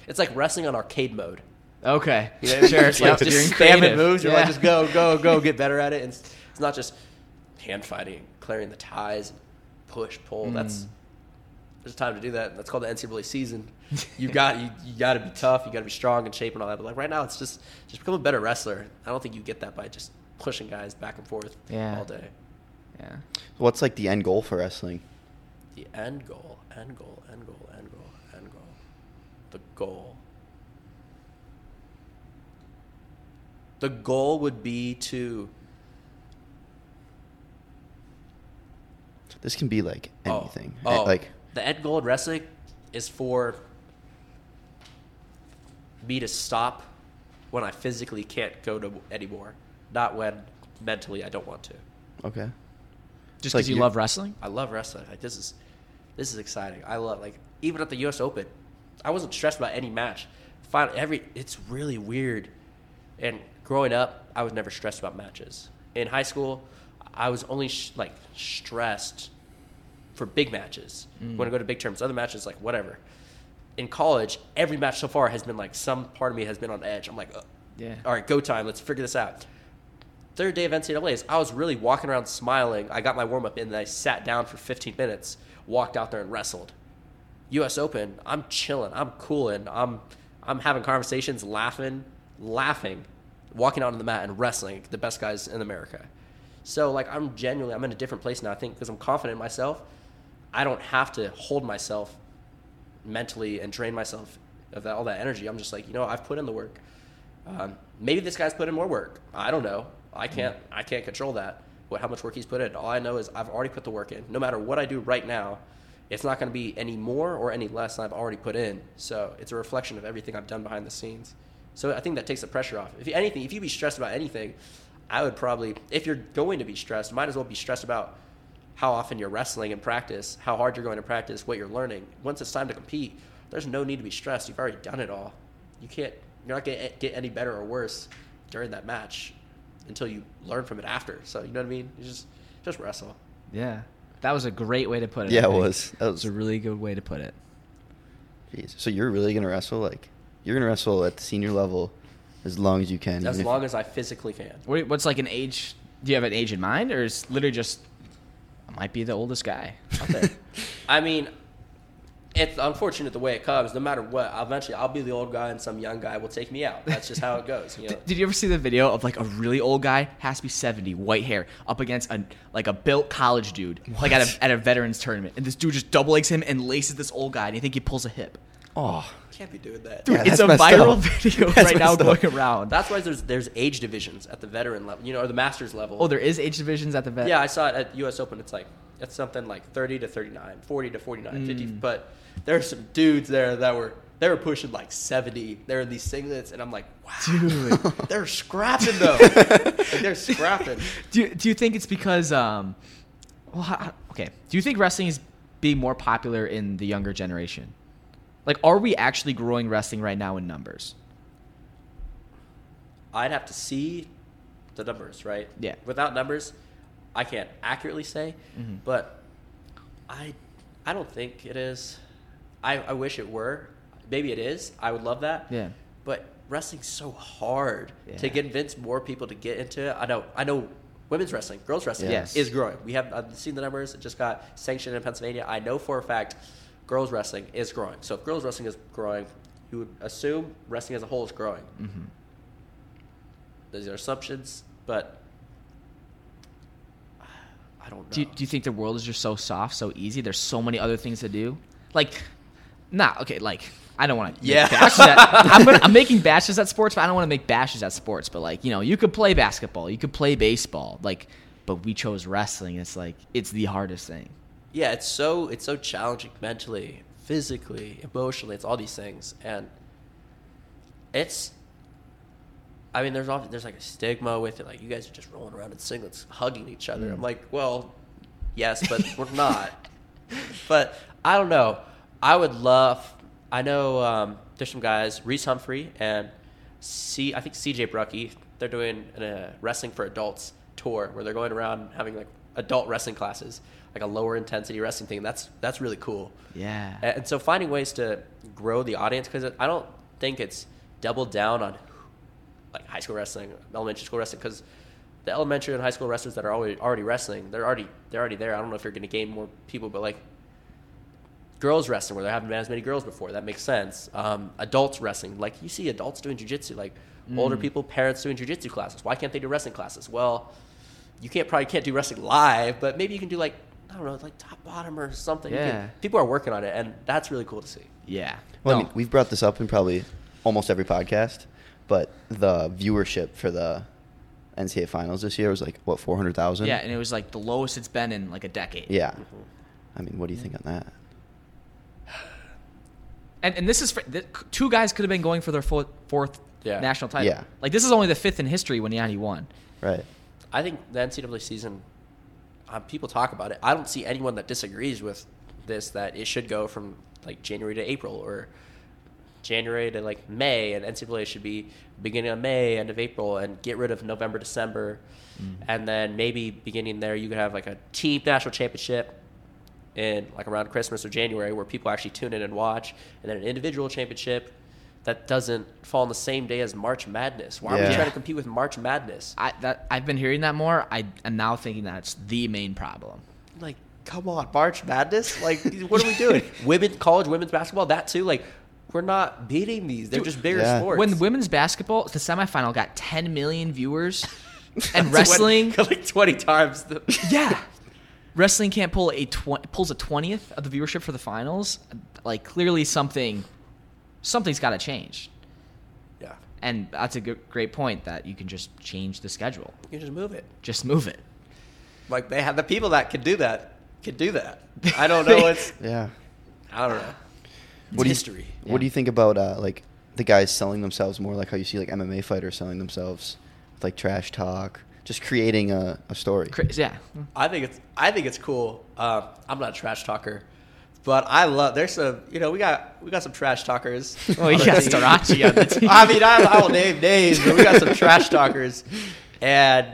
it's like wrestling on arcade mode. Okay. You know what I mean? Sure. It's like yep, just you're spamming moves. You're Yeah. like just go go go get better at it. And it's, it's not just hand fighting, clearing the ties, push pull. That's Mm. there's time to do that. That's called the NCAA season. You got you, you got to be tough. You got to be strong and shape and all that. But like right now, it's just just become a better wrestler. I don't think you get that by just pushing guys back and forth Yeah. all day. Yeah. What's like the end goal for wrestling? The end goal, end goal, end goal, end goal, end goal. The goal. The goal would be to This can be like Oh, anything. Oh, Like the end goal in wrestling is for me to stop when I physically can't go to anymore, not when mentally I don't want to. okay. Just because you you- love wrestling? I love wrestling. Like this is this is exciting. I love like even at the U.S. Open, I wasn't stressed about any match. Final every it's really weird. And growing up, I was never stressed about matches. In high school, I was only sh- like stressed for big matches. Mm. When I go to big terms, other matches like whatever. In college, every match so far has been like some part of me has been on edge. I'm like, "Ugh. Yeah. all right, go time. Let's figure this out third day of NCAA's, I was really walking around smiling. I got my warm up in, and I sat down for 15 minutes, walked out there and wrestled. U.S. Open, I'm chilling, I'm cooling, I'm I'm having conversations, laughing, laughing, walking out on the mat and wrestling the best guys in America. So like I'm genuinely I'm in a different place now. I think because I'm confident in myself, I don't have to hold myself mentally and drain myself of that, all that energy. I'm just like you know I've put in the work. Um, maybe this guy's put in more work. I don't know. I can't. I can't control that. What how much work he's put in. All I know is I've already put the work in. No matter what I do right now, it's not going to be any more or any less than I've already put in. So it's a reflection of everything I've done behind the scenes. So I think that takes the pressure off. If anything, if you be stressed about anything, I would probably, if you're going to be stressed, might as well be stressed about how often you're wrestling in practice, how hard you're going to practice, what you're learning. Once it's time to compete, there's no need to be stressed. You've already done it all. You can't. You're not going to get any better or worse during that match until you learn from it after. So you know what I mean? You just just wrestle. Yeah. That was a great way to put it. Yeah, it was. That It was was a really good way to put it. Jeez. So you're really gonna wrestle? Like you're gonna wrestle at the senior level as long as you can. As even if- long as I physically can. What- What's like an age? Do you have an age in mind, or is literally just I might be the oldest guy out there? I mean, it's unfortunate the way it comes. No matter what, eventually I'll be the old guy and some young guy will take me out. That's just how it goes. You know? Did, did you ever see the video of like a really old guy, has to be seventy, white hair, up against a like a built college dude, like at a at a veterans tournament, and this dude just double legs him and laces this old guy, and you think he pulls a hip. Oh, Can't be doing that. Dude, Yeah, it's a viral up. video That's right now messed up. around. That's why there's there's age divisions at the veteran level, you know, or the masters level. oh, there is age divisions at the vet. Yeah, I saw it at U.S. Open. It's like it's something like 30 to 39, 40 to 49, 50. Mm. But there's some dudes there that were they were pushing like 70. They're in these singlets, and I'm like, wow, Dude. they're scrapping though. like, they're scrapping. Do you, do you think it's because um, well, how, how- okay? Do you think wrestling is being more popular in the younger generation? Like, are we actually growing wrestling right now in numbers? I'd have to see the numbers, right? Yeah. Without numbers, I can't accurately say, Mhm. but I I don't think it is. I, I wish it were. Maybe it is. I would love that. Yeah. But wrestling's so hard to convince more people to get into it. I know. I know. Women's wrestling, girls wrestling Yes. is growing. We have I've seen the numbers. It just got sanctioned in Pennsylvania. I know for a fact, girls wrestling is growing. So if girls wrestling is growing, you would assume wrestling as a whole is growing. Mm-hmm. These are assumptions, but I don't know. Do you, do you think the world is just so soft, so easy? There's so many other things to do. Like, nah, okay, like I don't want to. Yeah. at, I'm, gonna, I'm making bashes at sports, but I don't want to make bashes at sports. But like, you know, you could play basketball, you could play baseball, like, but we chose wrestling. It's like it's the hardest thing. Yeah, it's so it's so challenging mentally, physically, emotionally. It's all these things, and it's. I mean, there's often there's like a stigma with it. Like you guys are just rolling around in singlets, hugging each other. Mm. I'm like, well, yes, but we're not. But I don't know. I would love. I know um, there's some guys, Reece Humphrey and C. I think C.J. Brucky. They're doing a wrestling for adults tour where they're going around having like adult wrestling classes, like a lower intensity wrestling thing. That's that's really cool. Yeah. And so finding ways to grow the audience because I don't think it's doubled down on like high school wrestling, elementary school wrestling because the elementary and high school wrestlers that are already already wrestling, they're already they're already there. I don't know if you're going to gain more people, but like girls wrestling where there haven't been as many girls before, that makes sense. Um, adults wrestling, like you see adults doing jujitsu, like older Mm. people, parents doing jujitsu classes. Why can't they do wrestling classes? Well, you can't probably can't do wrestling live, but maybe you can do like I don't know, like top bottom or something. You can- Yeah. people are working on it, and that's really cool to see. Yeah. Well, I mean, we've brought this up in probably almost every podcast, but the viewership for the NCAA finals this year was like what four hundred thousand. yeah, and it was like the lowest it's been in like a decade. Yeah. Mhm. I mean, what do you think on that? And, and this is for, th- two guys could have been going for their fourth, fourth Yeah. national title. Yeah. Like this is only the fifth in history when Yianni won. Right. I think the NCAA season, um, people talk about it. I don't see anyone that disagrees with this that it should go from like January to April or January to like May, and NCAA should be beginning of May, end of April, and get rid of November, December, and then maybe beginning there you could have like a team national championship in like around Christmas or January where people actually tune in and watch, and then an individual championship that doesn't fall on the same day as March Madness. Why are we trying to compete with March Madness? I that I've been hearing that more. I am now thinking that's the main problem. like come on march madness like what are we doing women college women's basketball that too like we're not beating these they're Dude, just bigger Yeah. sports When women's basketball, the semifinal got 10 million viewers, and wrestling, when- like 20 times the yeah, wrestling can't pull a tw- pulls a twentieth of the viewership for the finals. Like clearly something, something's got to change. yeah And that's a good, great point that you can just change the schedule. you can just move it Just move it. like they have the people that could do that could do that i don't know it's Yeah. i don't know it's What do you- history Yeah. What do you think about uh, like the guys selling themselves more, like how you see like MMA fighters selling themselves, with, like trash talk, just creating a, a story? Yeah. i think it's i think it's cool um, i'm not a trash talker but I love. There's some, you know, we got we got some trash talkers. Oh, you got. Starocci on the team. I mean, I, I will name names, but we got some trash talkers, and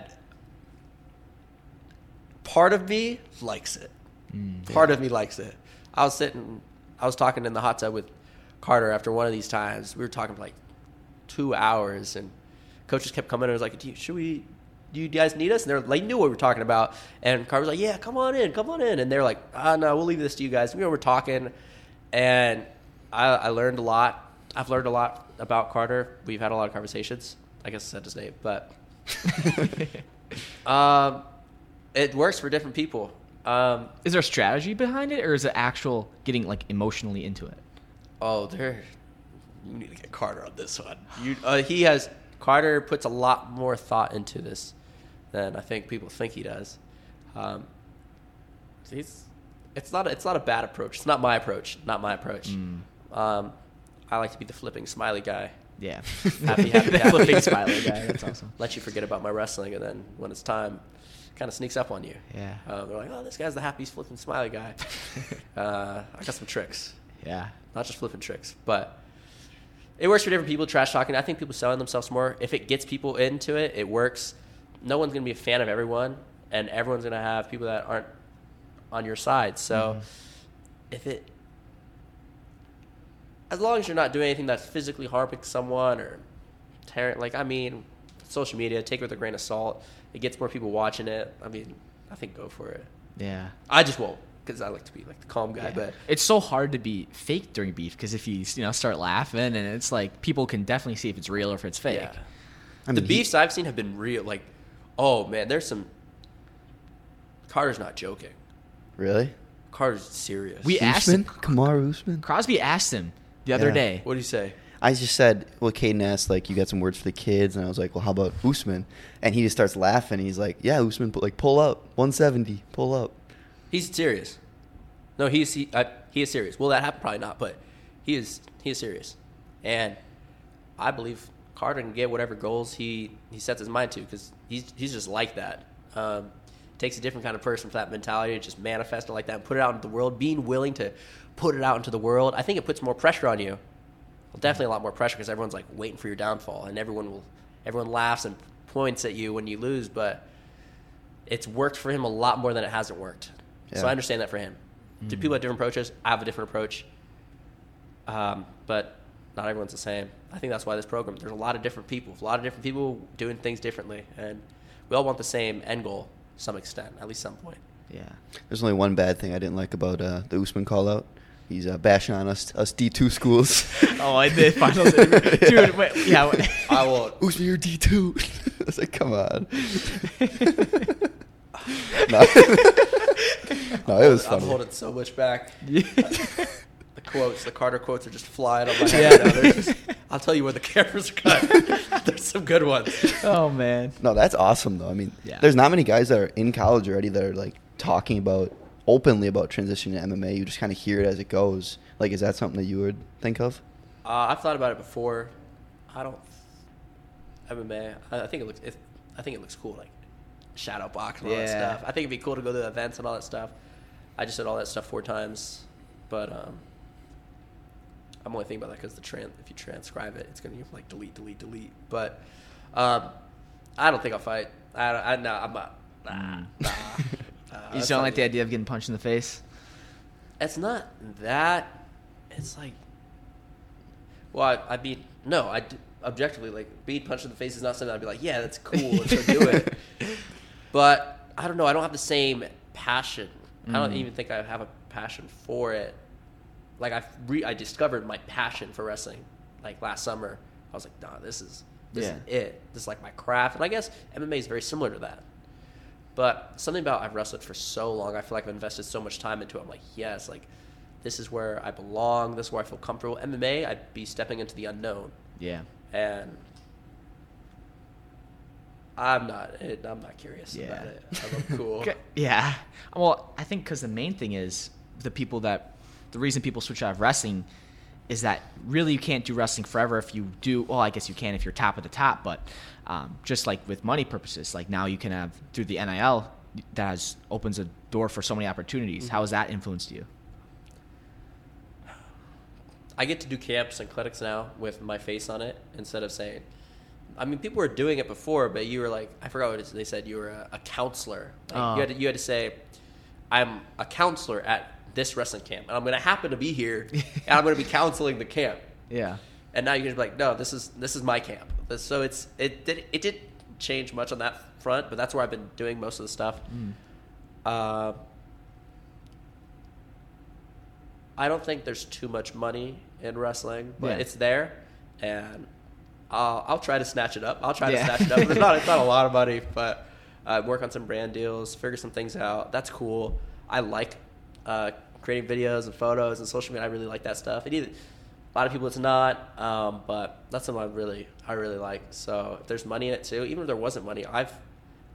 part of me likes it. Mm. Part of me likes it. I was sitting, I was talking in the hot tub with Carter after one of these times. We were talking for like two hours, and coaches kept coming and was like, do you, "Should we? Do you guys need us?" And they're they knew what we were talking about. And Carter was like, "Yeah, come on in, come on in." And they're like, "Ah, no, we'll leave this to you guys." We were talking, and I, I learned a lot. I've learned a lot about Carter. We've had a lot of conversations. I guess I said his name, but um, it works for different people. Um, Is there a strategy behind it, or is it actual getting like emotionally into it? Oh, there. You need to get Carter on this one. You, uh, he has Carter puts a lot more thought into this than I think people think he does. Um, he's, it's not a, it's not a bad approach. It's not my approach. Not my approach. Um, I like to be the flipping smiley guy. Yeah. Happy, happy, happy. flipping smiley guy. That's awesome. Let you forget about my wrestling, and then when it's time, kind of sneaks up on you. Yeah. Um, they're like, oh, this guy's the happy flipping smiley guy. uh, I got some tricks Yeah. not just flipping tricks, but it works for different people. Trash talking. I think people selling themselves more. If it gets people into it, it works. No one's gonna be a fan of everyone, and everyone's gonna have people that aren't on your side. So mm-hmm. if it, as long as you're not doing anything that's physically harming someone or tearing, like I mean, social media, take it with a grain of salt. It gets more people watching it. I mean, I think go for it. Yeah. I just won't because I like to be like the calm guy, Yeah. but. it's so hard to be fake during beef because if you you know start laughing and it's like people can definitely see if it's real or if it's fake. Yeah. I the mean, he- beefs I've seen have been real. Like, oh man, there's some. Carter's not joking. Really? Carter's serious. We asked him. Usman? Kamaru Usman? Crosby asked him the other Yeah. day. What do you say? I just said, well, Cayden asked, like, you got some words for the kids, and I was like, well, how about Usman? And he just starts laughing. He's like, yeah, Usman, pu- like, pull up, 170, pull up. He's serious. No, he's he, uh, he is serious. Will that happen? Probably not, but he is he is serious, and I believe Carter can get whatever goals he he sets his mind to because he's he's just like that. Um, takes a different kind of person for that mentality to just manifest it like that and put it out into the world. Being willing to put it out into the world, I think it puts more pressure on you. Well, definitely a lot more pressure because everyone's like waiting for your downfall, and everyone will everyone laughs and points at you when you lose, but it's worked for him a lot more than it hasn't worked. So I understand that for him. Do people have different approaches? I have a different approach. Um, but not everyone's the same. I think that's why this program, there's a lot of different people, a lot of different people doing things differently. And we all want the same end goal to some extent, at least some point. Yeah. There's only one bad thing I didn't like about uh, the Usman call out. He's uh, bashing on us, us D2 schools. Oh, I did finals, dude. Wait, yeah. I will. Usman, you're D2. I was like, come on. no. no, it was funny. I'm funny. holding so much back. Yeah. The quotes, the Carter quotes are just flying on my Yeah. head. now. Just- I'll tell you where the cameras are cut. There's some good ones. oh man. No, that's awesome though. I mean, Yeah. there's not many guys that are in college already that are like talking about openly about transitioning to MMA. You just kind of hear it as it goes. Like, is that something that you would think of? Uh, I've thought about it before. I don't MMA. I, I think it looks. It, I think it looks cool, like shadow box and all that Yeah. stuff. I think it'd be cool to go to events and all that stuff. I just did all that stuff four times, but um, I'm only thinking about that because the tran if you transcribe it, it's gonna be like delete, delete, delete. But um, I don't think I'll fight. I, don't- I no, I'm not. Nah, Mm. nah, nah, You that's don't like the idea of getting punched in the face? It's not that. It's like, well, I, I mean, no, I d- objectively like being punched in the face is not something I'd be like, yeah, that's cool, let's go do it. But I don't know. I don't have the same passion. I don't Mm. even think I have a passion for it. Like I re- I discovered my passion for wrestling like last summer. I was like, nah, this is this Yeah. is it. This is like my craft, and I guess MMA is very similar to that. But something about I've wrestled for so long, I feel like I've invested so much time into it. I'm like, yes, like this is where I belong. This is where I feel comfortable. MMA, I'd be stepping into the unknown, Yeah. and I'm not. I'm not curious Yeah. about it. I look cool. Yeah. Well, I think because the main thing is the people that the reason people switch out of wrestling is that really you can't do wrestling forever if you do. Well, I guess you can if you're top of the top, but um, just like with money purposes, like now you can have through the NIL that has opens a door for so many opportunities. How has that influenced you? I get to do camps and clinics now with my face on it instead of saying. I mean, people were doing it before, but you were like, I forgot what it is. they said. You were a, a counselor. Like, Oh. you, had to, you had to say, I'm a counselor at this wrestling camp, and I'm going to happen to be here, and I'm going to be counseling the camp. Yeah. And now you can be like, no, this is this is my camp. So it's it did it did change much on that front, but that's where I've been doing most of the stuff. Mm. Uh, I don't think there's too much money in wrestling, but Yeah. it's there, and I'll, I'll try to snatch it up. I'll try Yeah. to snatch it up. It's not it's not a lot of money, but uh, work on some brand deals, figure some things out. That's cool. I like uh, creating videos and photos and social media. I really like that stuff. It either a lot of people it's not, um, but that's something I really I really like. So if there's money in it too, even if there wasn't money, I've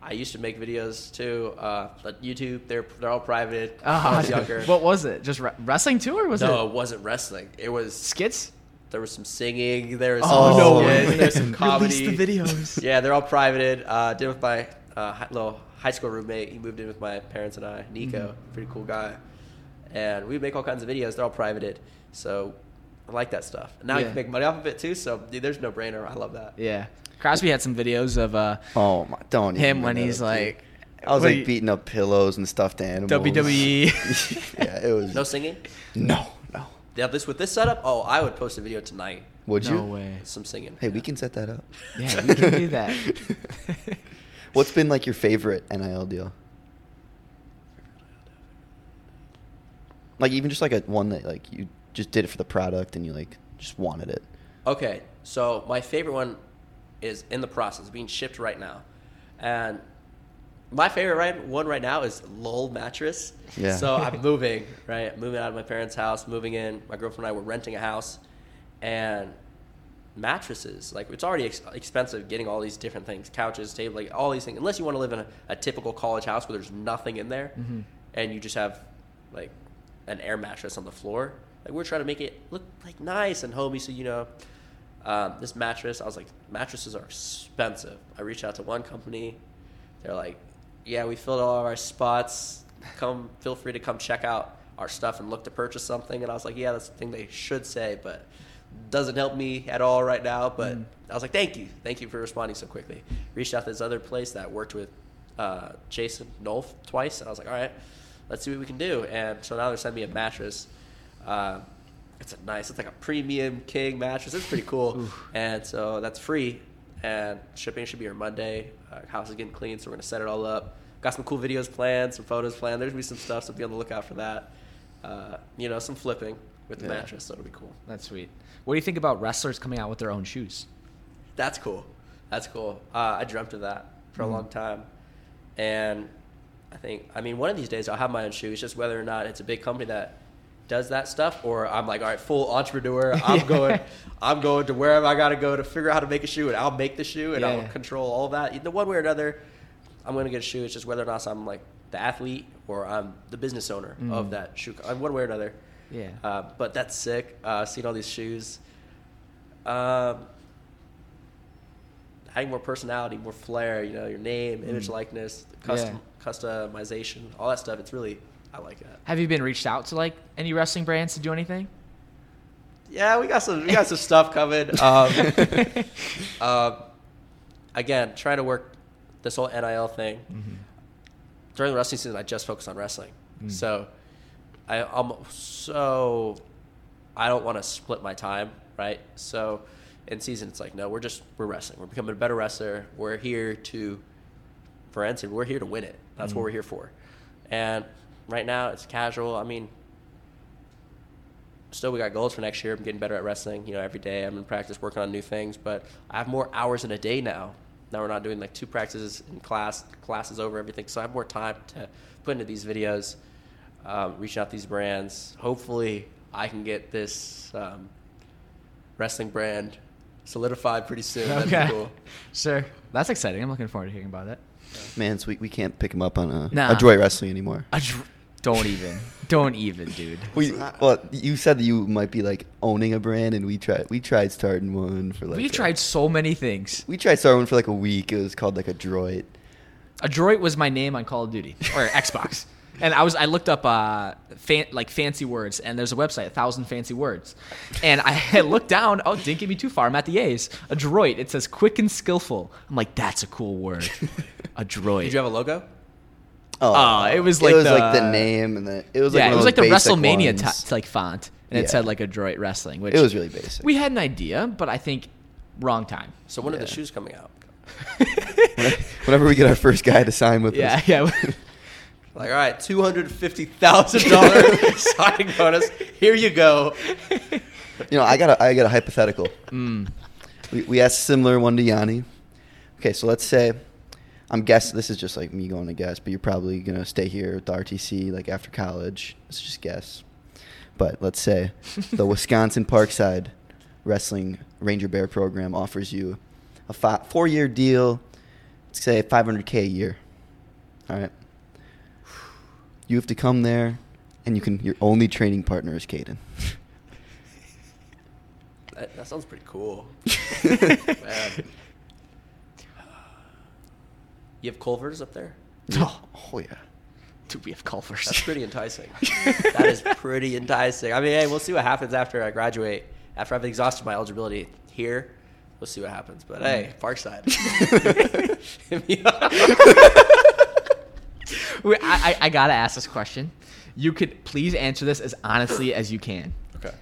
I used to make videos too. Uh, but YouTube, they're they're all private. when I was younger. what was it? Just re- wrestling too, or was no, it No, it wasn't wrestling. It was skits? There was some singing. There was Oh, some no skits. There's some comedy. Release the videos. Yeah, they're all privated. Uh, did it with my uh, little high school roommate. He moved in with my parents and I. Nico, Mm-hmm. pretty cool guy. And we make all kinds of videos. They're all privated. So I like that stuff. And now you can make money off of it too. So dude, there's no brainer. I love that. Yeah. Crosby had some videos of uh, Oh my! Don't him when he's up, dude. like, I was what like you- beating up pillows and stuffed animals. WWE. yeah, it was No singing. No, no. Yeah, this with this setup. Oh, I would post a video tonight. Would no you? way. Some singing. Hey, we can set that up. Yeah, we can do that. What's been like your favorite NIL deal? Like even just like a one that like you just did it for the product and you like just wanted it. Okay, so my favorite one is in the process being shipped right now, and my favorite right one right now is Lowell mattress. Yeah. So I'm moving right, moving out of my parents' house, moving in. My girlfriend and I were renting a house, and mattresses like it's already ex- expensive getting all these different things, couches, table, like all these things. Unless you want to live in a, a typical college house where there's nothing in there, Mhm. and you just have like an air mattress on the floor. Like we're trying to make it look like nice and homey, so you know. Um, this mattress, I was like, mattresses are expensive. I reached out to one company. They're like, yeah, we filled all of our spots. Come, feel free to come check out our stuff and look to purchase something. And I was like, yeah, that's the thing they should say, but doesn't help me at all right now. But Mm. I was like, thank you, thank you for responding so quickly. Reached out to this other place that worked with uh, Jason Nolf twice, and I was like, all right, let's see what we can do. And so now they're sending me a mattress. Uh, it's a nice, it's like a premium king mattress. It's pretty cool, and so that's free. And shipping should be here Monday. Uh, house is getting clean, so we're gonna set it all up. Got some cool videos planned, some photos planned. There's gonna be some stuff, so be on the lookout for that. Uh, you know, some flipping with the Yeah. mattress, so it'll be cool. That's sweet. What do you think about wrestlers coming out with their own shoes? That's cool. That's cool. Uh, I dreamt of that for a Mhm. long time, and I think. I mean, one of these days I'll have my own shoe. It's just whether or not it's a big company that does that stuff, or I'm like, all right, full entrepreneur. I'm Yeah. going. I'm going to wherever I got to go to figure out how to make a shoe, and I'll make the shoe, and Yeah. I'll control all that. Either one way or another, I'm going to get a shoe. It's just whether or not I'm like the athlete or I'm the business owner of that shoe. co- One way or another. Yeah. Uh, but that's sick. Uh, seeing all these shoes. Um, adding more personality, more flair. You know, your name, image, likeness, custom, customization, all that stuff. It's really, I like that. Have you been reached out to like any wrestling brands to do anything? Yeah, we got some, we got some stuff coming. Um, uh, again, trying to work this whole NIL thing. During the wrestling season, I just focus on wrestling. So, I, I'm so I don't want to split my time, right? So, in season, it's like no, we're just we're wrestling. We're becoming a better wrestler. We're here to, for instance, we're here to win it. That's what we're here for. And right now, it's casual. I mean, still we got goals for next year. I'm getting better at wrestling. You know, every day I'm in practice working on new things. But I have more hours in a day now. Now we're not doing like two practices in class. classes over, everything. So I have more time to put into these videos, um, reaching out to these brands. Hopefully, I can get this um, wrestling brand solidified pretty soon. That'd be cool. Sure. That's exciting. I'm looking forward to hearing about it. Man, so we, we can't pick him up on a, Nah. a Joy Wrestling anymore. I dr- don't even. Don't even, dude. We, well, you said that you might be like owning a brand, and we tried. We tried starting one for like. We've a- tried so many things. We tried starting one for like a week. It was called like a Droid. Adroit was my name on Call of Duty or Xbox. And I was I looked up uh fan, like fancy words and there's a website, a thousand fancy words. And I had looked down, oh, didn't get me too far. I'm at the A's. Adroit. It says quick and skillful. I'm like, that's a cool word. Adroit. Did you have a logo? Oh, it was like it was the- like the name, and then it was like yeah, it was like the WrestleMania ones. t- like font, and it Yeah. said like Adroit Wrestling, which It was really basic. we had an idea, but I think wrong time. So when are the shoes coming out? Whenever we get our first guy to sign with Yeah, us, yeah. Yeah. Like, all right, two hundred fifty thousand dollars signing bonus. Here you go. you know, I got a, I got a hypothetical. Mm. We, we asked a similar one to Yianni. Okay, so let's say I'm guessing this is just like me going to guess, but you're probably gonna stay here at the RTC like after college. Let's just guess. But let's say the Wisconsin Parkside Wrestling Ranger Bear program offers you a fi- four-year deal. Let's say 500k a year. All right. You have to come there, and you can. Your only training partner is Cayden. That, that sounds pretty cool. Man. You have Culver's up there? oh, Oh yeah. dude, we have Culver's. That's pretty enticing. that is pretty enticing. I mean, hey, we'll see what happens after I graduate. After I've exhausted my eligibility here, we'll see what happens. But hey, Parkside. Hit me. Wait, I, I, I gotta ask this question. You could please answer this as honestly as you can. okay.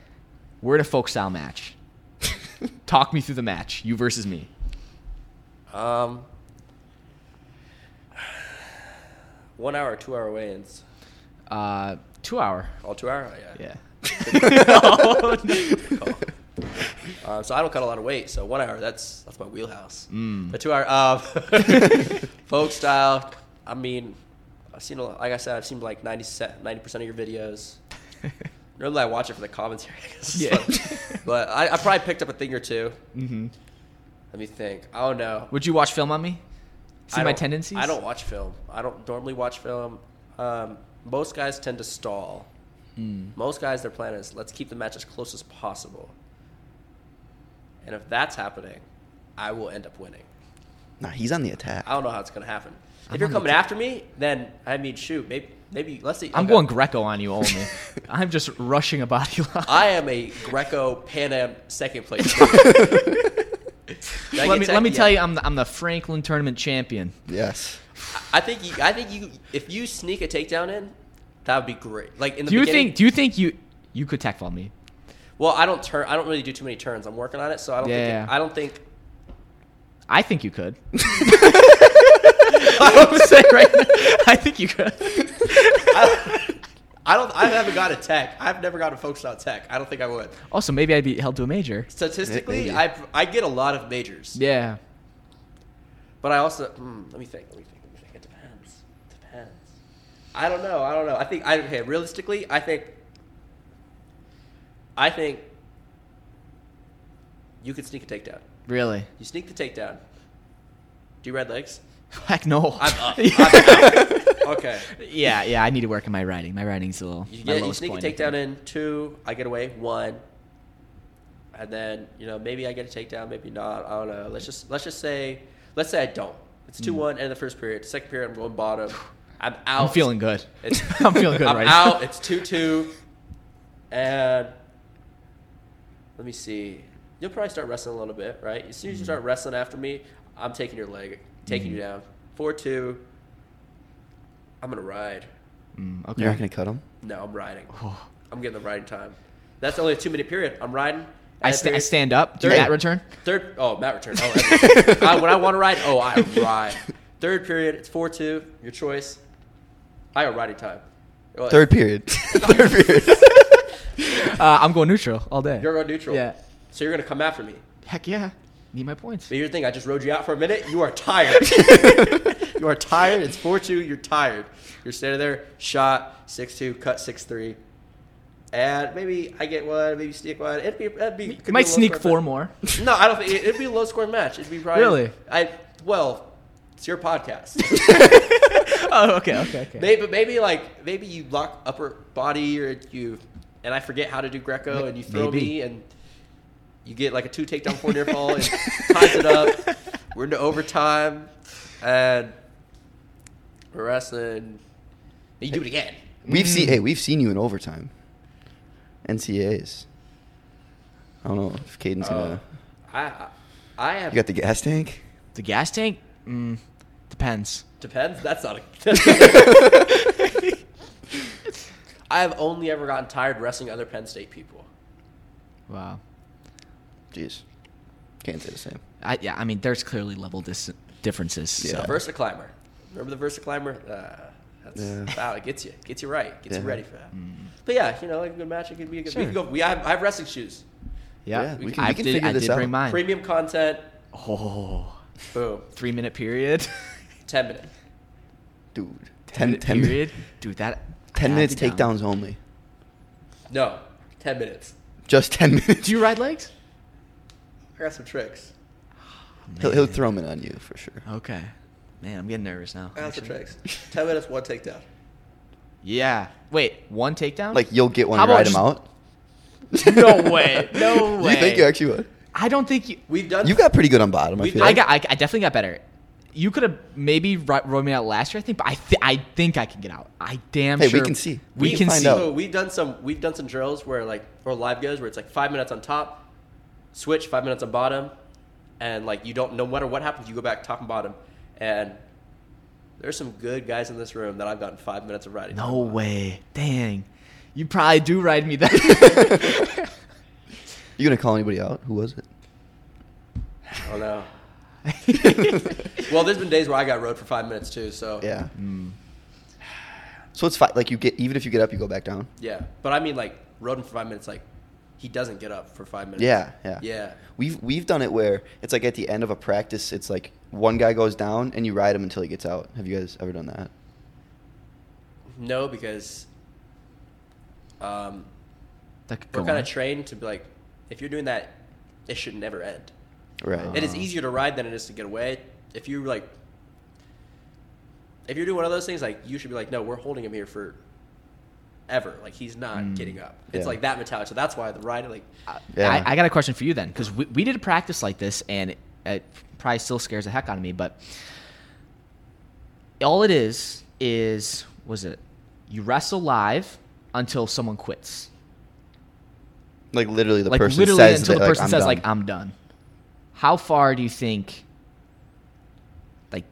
We're in a folk style match. Talk me through the match. You versus me. Um, one hour, two hour weigh-ins. Uh, two hour. All two hour? Oh, yeah. Yeah. no. Um, so I don't cut a lot of weight. So one hour, that's that's my wheelhouse. Mm. But two hour, um, folk style. I mean, I've seen a lot, like I said, I've seen like 90 percent of your videos. Normally, I watch it for the commentary. Yeah. But, but I, I probably picked up a thing or two. mm-hmm. Let me think. Oh no. Would you watch film on me? See I my don't- tendencies? I don't watch film. I don't normally watch film. Um, most guys tend to stall. Mm. Most guys, their plan is let's keep the match as close as possible. And if that's happening, I will end up winning. Nah, he's on the attack. I don't know how it's going to happen. I'm if you're coming after me, then I mean, shoot, maybe, maybe let's see. I'm okay. going Greco on you only. I'm just rushing a body lock. I am a Greco Pan Am second place. Did let me tech? let me Yeah. tell you, I'm the, I'm the Franklin tournament champion. Yes. I think you. I think you. If you sneak a takedown in, that would be great. Like in the Do you think? Do you think you you could tech fall me? Well, I don't turn. I don't really do too many turns. I'm working on it, so I don't Yeah. think. It, I don't think. I think you could. I'm saying right now, I think you could. I, I don't. I haven't got a tech. I've never got a folk style tech. I don't think I would. Also, maybe I'd be held to a major. Statistically, Maybe. I I get a lot of majors. Yeah. But I also. Hmm, let me think. Let me think. Let me think. It depends. Depends. I don't know. I don't know. I think I okay. Realistically, I think. I think. You could sneak a takedown. Really? You sneak the takedown. Do you ride legs? Heck no. I'm up. I'm out. Okay. yeah, yeah. I need to work on my writing. My writing's a little. You get you sneak a takedown in two. I get away one. And then you know maybe I get a takedown, maybe not. I don't know. Let's just let's just say let's say I don't. It's two hmm. one end of the first period. Second period I'm going bottom. I'm out. I'm feeling good. It's, I'm feeling good I'm right out. now. It's two two. And let me see. You'll probably start wrestling a little bit, right? As soon as you hmm. start wrestling after me, I'm taking your leg, taking you hmm. down. Four two. I'm gonna ride. Mm, okay. You're not gonna cut him. No, I'm riding. Oh. I'm getting the riding time. That's only a two minute period. I'm riding. I, And sta- I stand up. Do Third- that return. Third. Oh, Matt return. Oh, everything. uh, when I want to ride, oh, I ride. Third period, it's four two. Your choice. I got riding time. What? Third period. Third period. Uh, I'm going neutral all day. You're going neutral. Yeah. So you're gonna come after me. Heck yeah. Need my points. But here's the thing: I just rode you out for a minute. You are tired. You are tired. It's four two. You're tired. You're standing there, shot six two, cut six three, and maybe I get one, maybe sneak one. It'd be, it'd be. Be might low sneak four match. more. No, I don't think it, it'd be a low scoring match. It'd be probably Really? I well, it's your podcast. oh, okay, okay, okay. maybe, but maybe like maybe you lock upper body or you, and I forget how to do Greco, and you throw Maybe. me, and you get like a two takedown four near fall, and ties it up. We're into overtime, and wrestling. And you do it again. We've seen. Mm. Hey, we've seen you in overtime. NCAs. I don't know if Cayden's Uh, gonna. I, I, I have You got the gas tank. The gas tank? Mm, depends. Depends. That's not a. That's not a I have only ever gotten tired wrestling other Penn State people. Wow. Jeez, can't say the same. I, yeah, I mean, there's clearly level dis- differences. Yeah. So. Versa climber. Remember the VersaClimber? Uh, that's Yeah. wow. It gets you. Gets you right. Gets you ready for that. Mm. But yeah, you know, like a good match. It could be a good. We Sure. can go. We have. I have wrestling shoes. Yeah, Yeah, we we can, I we can did, figure I this did out. bring mine. Premium content. Oh, Boom. three minute period. Ten minute. Dude, 10, minute 10 period. Dude, that. 10 I'd minutes be down. takedowns only. No. Ten minutes. Just 10 minutes. Do you ride legs? I got some tricks. He'll, he'll throw them in on you for sure. Okay. Man, I'm getting nervous now. I got some actually. tricks. Ten minutes, one takedown. Yeah. Wait, one takedown? Like you'll get one How and ride about him just- out. no way. No way. You think you actually would? I don't think you. We've done. You got pretty good on bottom. I We- feel. I like. got. I, I definitely got better. You could have maybe ri- rode me out last year, I think, but I th- I think I can get out. I damn sure. Hey, we can see. We, We can can find see. out. So we've done some. We've done some drills where like or live goes where it's like five minutes on top, switch five minutes on bottom, and like you don't no matter what happens you go back top and bottom, and there's some good guys in this room that I've gotten five minutes of riding. No way. Dang. You probably do ride me that. You gonna call anybody out? Who was it? I don't know. well, there's been days where I got rode for five minutes too. So Yeah. Mm. So it's fine. Like you get even if you get up, you go back down. yeah. But I mean like rode for five minutes. Like he doesn't get up for five minutes. Yeah, yeah. Yeah. We've we've done it where it's like at the end of a practice, it's like one guy goes down and you ride him until he gets out. Have you guys ever done that? No, because um, That could we're kind of trained to be like, if you're doing that, it should never end. Right. Oh. It is easier to ride than it is to get away. If you like, if you're doing one of those things, like you should be like, no, we're holding him here for ever. Like he's not Mm. getting up. It's Yeah. like that mentality. So that's why the ride, like, Yeah. I, I got a question for you then, because we, we did a practice like this, and it, it probably still scares the heck out of me. But all it is is was it you wrestle live until someone quits, Like literally, the like person literally says until that, the person like, says I'm like done. I'm done. How far do you think? Like,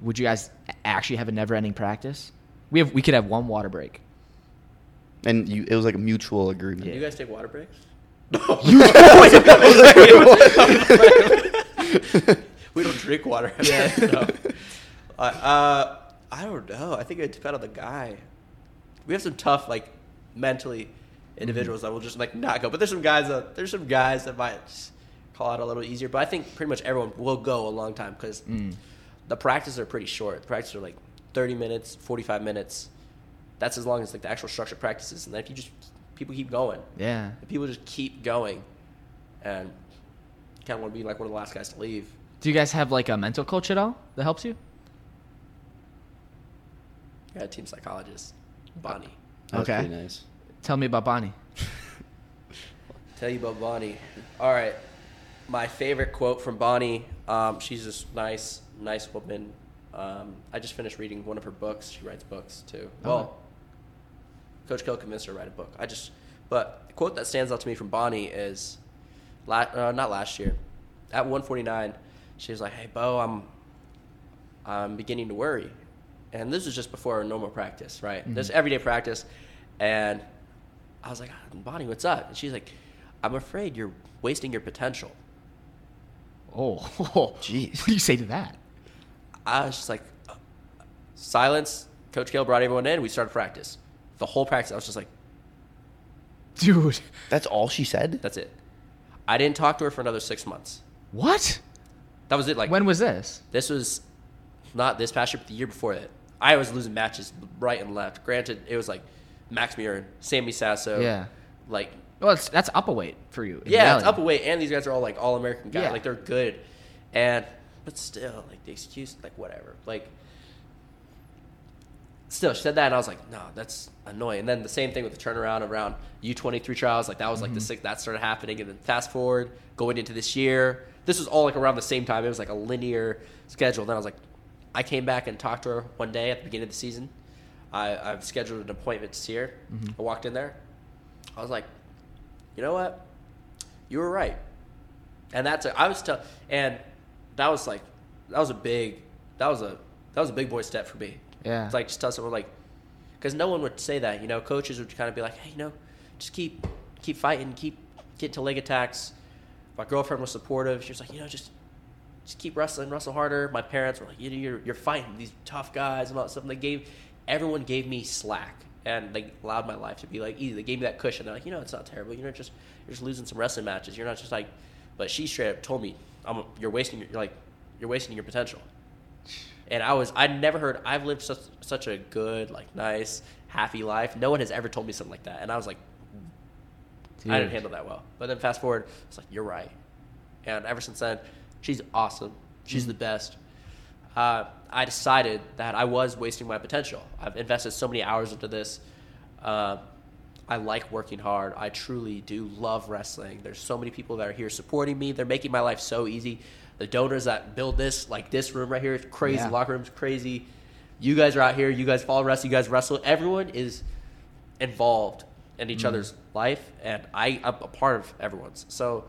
would you guys actually have a never-ending practice? We have we could have one water break. And you, it was like a mutual agreement. Yeah. you guys take water breaks? we don't drink water. Yeah. no. uh, uh, I don't know. I think it depends on the guy. We have some tough, like, mentally individuals that will just like not go. But there's some guys that there's some guys that might call out a little easier. But I think pretty much everyone will go a long time because Mm. the practices are pretty short. The practices are like 30 minutes, 45 minutes, that's as long as like the actual structured practices. And then if you just people keep going, Yeah. if people just keep going, and kind of want to be like one of the last guys to leave. Do you guys have like a mental coach at all that helps you? Yeah, team psychologist, Bonnie. That was Okay. pretty nice. Tell me about Bonnie. Tell you about Bonnie. All right, my favorite quote from Bonnie. Um, she's this nice, nice woman. Um, I just finished reading one of her books. She writes books too. Oh. Well, Coach Cael convinced her to write a book. I just, but the quote that stands out to me from Bonnie is, la- uh, not last year, at 149, she was like, "Hey, Beau, I'm, I'm beginning to worry," and this was just before normal practice, right? This everyday practice, and I was like, "Ah, Bonnie, what's up? And she's like, I'm afraid you're wasting your potential. Oh, Jeez. What do you say to that? I was just like, silence. Coach Cael brought everyone in. We started practice. The whole practice, I was just like, Dude, That's all she said. that's it. I didn't talk to her for another six months. what? That was it. Like when was this? this was not this past year, but the year before that. I was losing matches right and left. Granted, it was like Max Murin, Sammy Sasso. Yeah. Like Well, it's, that's up a weight for you. in Yeah, it's reality. up a weight, and these guys are all like all American guys. Yeah. Like they're good, and but still, like the excuse, like whatever. Like still, she said that, and I was like, no, that's annoying. And then the same thing with the turnaround around U twenty three trials. Like that was like the mm-hmm. six that started happening, and then fast forward going into this year, this was all like around the same time. It was like a linear schedule. then I was like, I came back and talked to her one day at the beginning of the season. I, I've scheduled an appointment to see her. I walked in there. I was like, you know what? You were right. And that's a, I was tell and that was like that was a big that was a that was a big boy step for me. Yeah. It's like just tell someone like because no one would say that. You know, coaches would kind of be like, hey, you know, just keep keep fighting, keep getting to leg attacks. My girlfriend was supportive. She was like, you know, just just keep wrestling, wrestle harder. My parents were like, you know, you're you're fighting these tough guys and all that stuff. And they gave everyone gave me slack and they allowed my life to be like easy. They gave me that cushion. They're like, you know, it's not terrible. You're not just you're just losing some wrestling matches. You're not just like, but she straight up told me, I'm you're wasting your you're like you're wasting your potential. And I was I never heard I've lived such such a good like nice happy life. No one has ever told me something like that. And I was like, I didn't handle that well. But then fast forward, it's like you're right. And ever since then, she's awesome. She's the best. Uh, I decided that I was wasting my potential. I've invested so many hours into this. Uh, I like working hard. I truly do love wrestling. There's so many people that are here supporting me. They're making my life so easy. The donors that build this, like this room right here, is crazy. Yeah. Locker room's crazy. You guys are out here. You guys follow wrestling. You guys wrestle. Everyone is involved in each mm-hmm. other's life, and I, I'm a part of everyone's. So,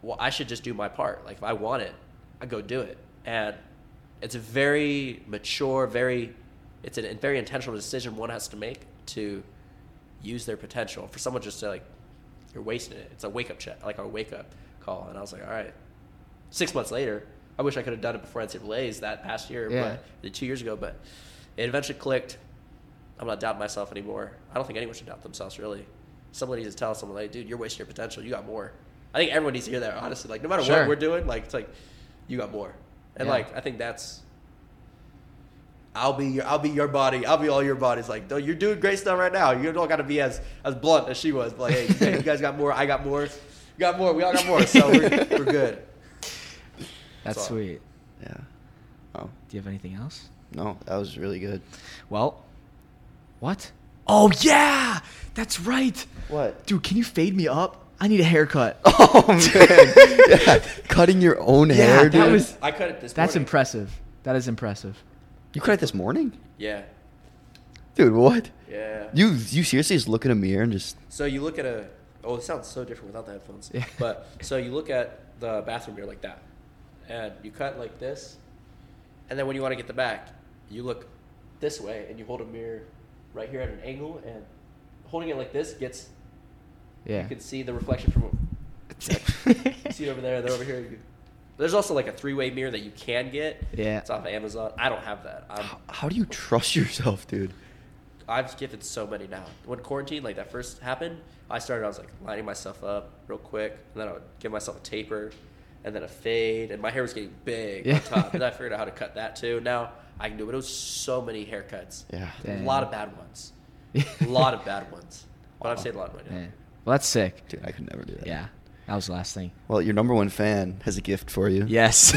well, I should just do my part. Like if I want it, I go do it. And it's a very mature, very, it's a very intentional decision one has to make to use their potential. For someone just to like, you're wasting it. It's a wake up check, like a wake up call. And I was like, all right. Six months later, I wish I could have done it before NCAA's that past year, Yeah. but two years ago. But it eventually clicked. I'm not doubting myself anymore. I don't think anyone should doubt themselves really. Somebody needs to tell someone like, dude, you're wasting your potential. You got more. I think everyone needs to hear that. Honestly, like no matter Sure. what we're doing, like it's like you got more. And Yeah. like I think that's. I'll be your, I'll be your body. I'll be all your bodies. Like, you're doing great stuff right now. You don't got to be as as blunt as she was. But like, hey, hey, you guys got more. I got more. You got more. We all got more. So we're, we're good. That's So- sweet. Yeah. Oh Do you have anything else? no, that was really good. Well, what? Oh yeah, that's right. What? Dude, can you fade me up? I need a haircut. Oh man, yeah. cutting your own Yeah, hair, that dude. was- I cut it this. That's morning. impressive. That is impressive. you cut it this morning, Yeah. dude. What? Yeah. You you seriously just look in a mirror and just So you look at a. Oh, it sounds so different without the headphones. Yeah. But so you look at the bathroom mirror like that, and you cut like this, and then when you want to get the back, you look this way and you hold a mirror right here at an angle, and holding it like this gets. Yeah. You can see the reflection from. You see it over there, then over here. You, there's also like a three-way mirror that you can get. Yeah. It's off of Amazon. I don't have that. How, how do you trust yourself, dude? I've gifted so many now. When quarantine, like that first happened, I started. I was like lining myself up real quick, and then I would give myself a taper, and then a fade, and my hair was getting big Yeah. on top. And I figured out how to cut that too. Now I can do it. It was so many haircuts. Yeah. a lot of bad ones. a lot of bad ones. But I've saved a lot of money. Man. Well, that's sick. Dude, I could never do that. Yeah, that was the last thing. Well, your number one fan has a gift for you. Yes.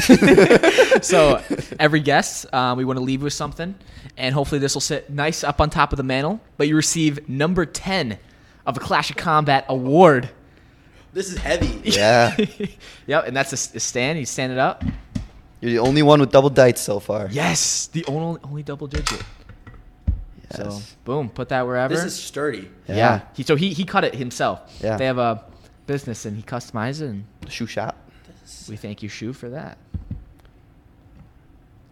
so every guest, um, we want to leave with something, and hopefully this will sit nice up on top of the mantle. But you receive number ten of a Clash of Combat award. This is heavy. Yeah. yep, and that's a stand. You stand it up. You're the only one with double dites so far. Yes, the only only double digit. So Yes. boom, put that wherever. This is sturdy. yeah. Yeah. He, so he he cut it himself. Yeah. They have a business and he customized it, and Shoe shop. we thank you, Shu, for that.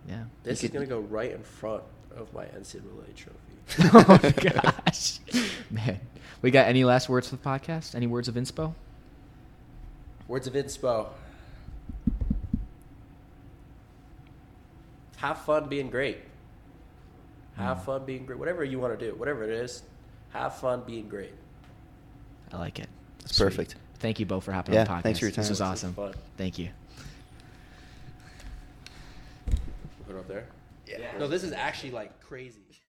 Yeah. This You is could- gonna go right in front of my NCAA trophy. oh gosh, man. We got any last words for the podcast? Any words of inspo? Words of inspo. Have fun being great. Have hmm. fun being great. Whatever you want to do, whatever it is, have fun being great. I like it. That's Sweet. perfect. Thank you, Beau, for hopping Yeah, on the podcast. thanks for your This time. was This was awesome. fun. Thank you. Put it up there. Yeah. No, this is actually like crazy.